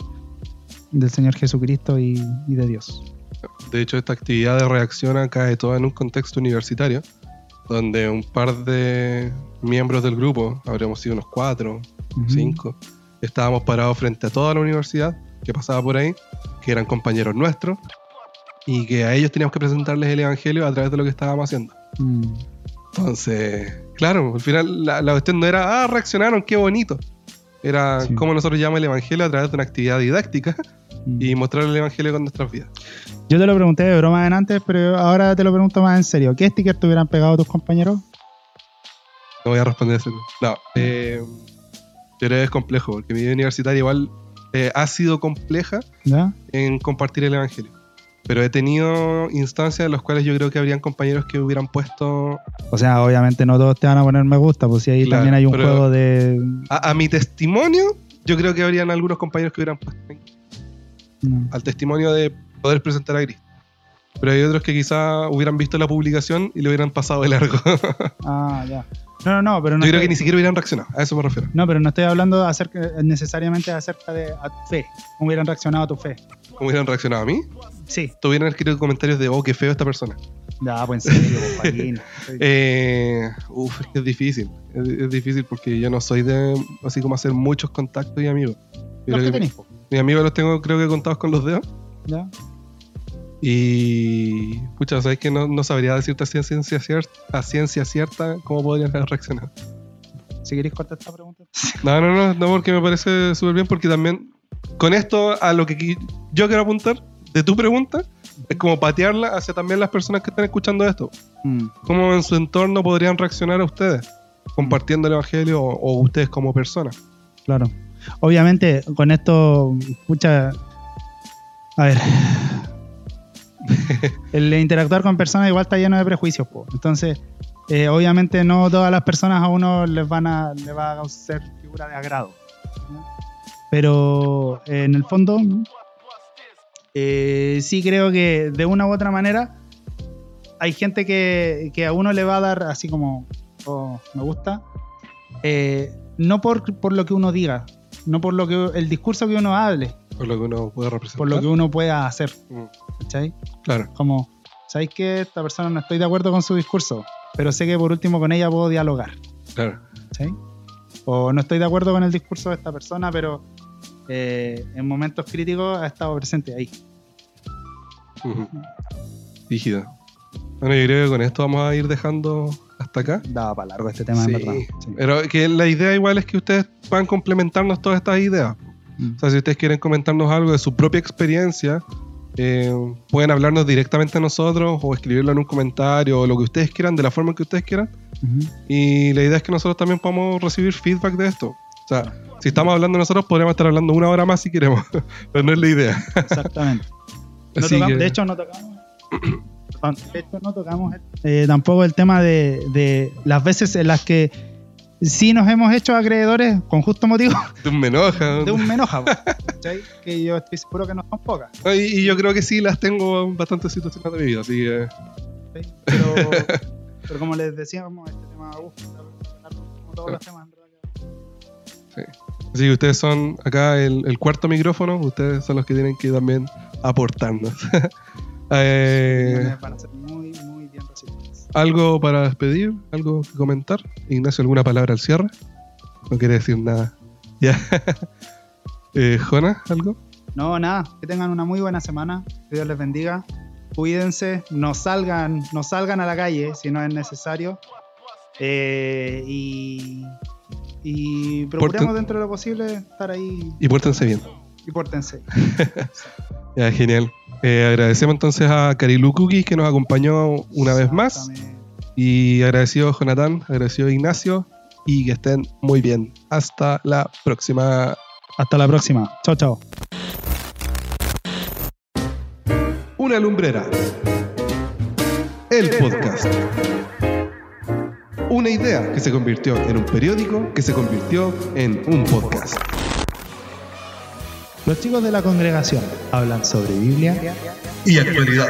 [SPEAKER 1] del Señor Jesucristo y, y de Dios.
[SPEAKER 2] De hecho, esta actividad de reacción cae toda en un contexto universitario, donde un par de miembros del grupo, habríamos sido unos cuatro,
[SPEAKER 1] Ujú.
[SPEAKER 2] cinco, estábamos parados frente a toda la universidad que pasaba por ahí, que eran compañeros nuestros, y que a ellos teníamos que presentarles el Evangelio a través de lo que estábamos haciendo.
[SPEAKER 1] Mm.
[SPEAKER 2] Entonces, claro, al final la, la cuestión no era, ah, reaccionaron, qué bonito. Era
[SPEAKER 1] Sí.
[SPEAKER 2] cómo nosotros llamamos el Evangelio a través de una actividad didáctica
[SPEAKER 1] Mm.
[SPEAKER 2] y mostrar el Evangelio con nuestras vidas.
[SPEAKER 1] Yo te lo pregunté de broma en antes, pero ahora te lo pregunto más en serio. ¿Qué sticker te hubieran pegado tus compañeros?
[SPEAKER 2] No voy a responder eso. No, eh, yo creo que es complejo, porque mi vida universitaria igual eh, ha sido compleja
[SPEAKER 1] ¿Ya?
[SPEAKER 2] en compartir el Evangelio. Pero he tenido instancias en las cuales yo creo que habrían compañeros que hubieran puesto
[SPEAKER 1] O sea, obviamente no todos te van a poner me gusta, pues si ahí
[SPEAKER 2] Claro,
[SPEAKER 1] también hay un juego de...
[SPEAKER 2] a, a mi testimonio. Yo creo que habrían algunos compañeros que hubieran puesto
[SPEAKER 1] No.
[SPEAKER 2] al testimonio de poder presentar a Cristo. Pero hay otros que quizá hubieran visto la publicación y lo hubieran pasado de largo. <laughs>
[SPEAKER 1] Ah, ya. No, no, no, pero no
[SPEAKER 2] yo creo
[SPEAKER 1] estoy-
[SPEAKER 2] que ni siquiera hubieran reaccionado. A eso me refiero.
[SPEAKER 1] No, pero no estoy hablando acerca, necesariamente acerca de a tu fe. ¿Cómo hubieran reaccionado a tu fe?
[SPEAKER 2] ¿Cómo hubieran reaccionado a mí?
[SPEAKER 1] Sí.
[SPEAKER 2] Te hubieran escrito comentarios de, oh, qué feo esta persona.
[SPEAKER 1] Ya, pues en serio, <laughs> Joaquín.
[SPEAKER 2] Eh, uf, es difícil. Es, es difícil porque yo no soy de así como hacer muchos contactos y amigos. Yo
[SPEAKER 1] Los que tenés,
[SPEAKER 2] mis amigos los tengo creo que contados con los dedos.
[SPEAKER 1] ¿Ya?
[SPEAKER 2] Y pucha, sabes que no, no sabría decirte a ciencia cierta, a ciencia cierta cómo podrían haber reaccionado.
[SPEAKER 1] Si queréis contestar esta pregunta.
[SPEAKER 2] No, no, no, no, porque me parece súper bien, porque también con esto a lo que yo quiero apuntar de tu pregunta es como patearla hacia también las personas que están escuchando esto.
[SPEAKER 1] Mm.
[SPEAKER 2] ¿Cómo en su entorno podrían reaccionar a ustedes? Compartiendo el evangelio o, o ustedes como personas.
[SPEAKER 1] Claro. Obviamente, con esto, pucha. A ver. <laughs> El interactuar con personas igual está lleno de prejuicios, po. Entonces, eh, obviamente no todas las personas a uno les van a, le va a causar figura de agrado. Pero eh, en el fondo, eh, sí creo que de una u otra manera hay gente que, que a uno le va a dar así como, oh, me gusta, eh, no por, por lo que uno diga, no por lo que el discurso que uno hable,
[SPEAKER 2] Por lo que uno puede representar.
[SPEAKER 1] por lo que uno pueda hacer,
[SPEAKER 2] Mm,
[SPEAKER 1] ¿cachai?
[SPEAKER 2] Claro,
[SPEAKER 1] Como, ¿sabéis que esta persona no estoy de acuerdo con su discurso? Pero sé que por último con ella puedo dialogar,
[SPEAKER 2] claro.
[SPEAKER 1] ¿cachai? O no estoy de acuerdo con el discurso de esta persona, pero eh, en momentos críticos ha estado presente ahí.
[SPEAKER 2] Rígido. Bueno, yo creo que con esto vamos a ir dejando hasta acá.
[SPEAKER 1] Daba para largo este tema,
[SPEAKER 2] Sí,
[SPEAKER 1] en verdad. Sí.
[SPEAKER 2] Pero que la idea igual es que ustedes puedan complementarnos todas estas ideas.
[SPEAKER 1] Mm.
[SPEAKER 2] O sea, si ustedes quieren comentarnos algo de su propia experiencia, eh, pueden hablarnos directamente a nosotros o escribirlo en un comentario o lo que ustedes quieran, de la forma que ustedes quieran. Y la idea es que nosotros también podamos recibir feedback de esto. O sea, si estamos hablando nosotros, podríamos estar hablando una hora más si queremos, <laughs> pero no es la idea.
[SPEAKER 1] Exactamente. <laughs> No
[SPEAKER 2] Así
[SPEAKER 1] tocamos-
[SPEAKER 2] que-
[SPEAKER 1] De hecho, no tocamos. perdón, <coughs> de hecho, no tocamos eh, tampoco el tema de, de las veces en las que sí nos hemos hecho acreedores con justo motivo
[SPEAKER 2] me <laughs> enoja.
[SPEAKER 1] de un menoja. Que yo estoy seguro que no son pocas.
[SPEAKER 2] Y, y yo creo que sí las tengo en bastantes situaciones de mi vida, así que.
[SPEAKER 1] Pero, <laughs> pero como les decíamos, este tema uf, como todos los temas, en verdad. que-
[SPEAKER 2] Así que ustedes son acá el, el cuarto micrófono, ustedes son los que tienen que también aportarnos. <laughs> Eh,
[SPEAKER 1] Van a ser muy, muy.
[SPEAKER 2] ¿Algo para despedir? ¿Algo que comentar? Ignacio, ¿alguna palabra al cierre? No quiere decir nada. <laughs> Ya. Eh, Jonas, ¿algo?
[SPEAKER 1] No, nada, que tengan una muy buena semana, que Dios les bendiga. Cuídense, no salgan, no salgan a la calle si no es necesario. Eh, y, y procuremos
[SPEAKER 2] Porten-
[SPEAKER 1] dentro de lo posible estar ahí
[SPEAKER 2] Y pórtense bien.
[SPEAKER 1] Y pórtense. <laughs>
[SPEAKER 2] Ya, genial. Eh, agradecemos entonces a Carilu Cookies que nos acompañó una vez más. Y agradecido Jonathan, agradecido Ignacio. Y que estén muy bien. Hasta la próxima.
[SPEAKER 1] Hasta la próxima. Chao, chao.
[SPEAKER 2] Una lumbrera. El podcast. Una idea que se convirtió en un periódico que se convirtió en un podcast.
[SPEAKER 1] Los chicos de la congregación hablan sobre Biblia
[SPEAKER 2] Y actualidad.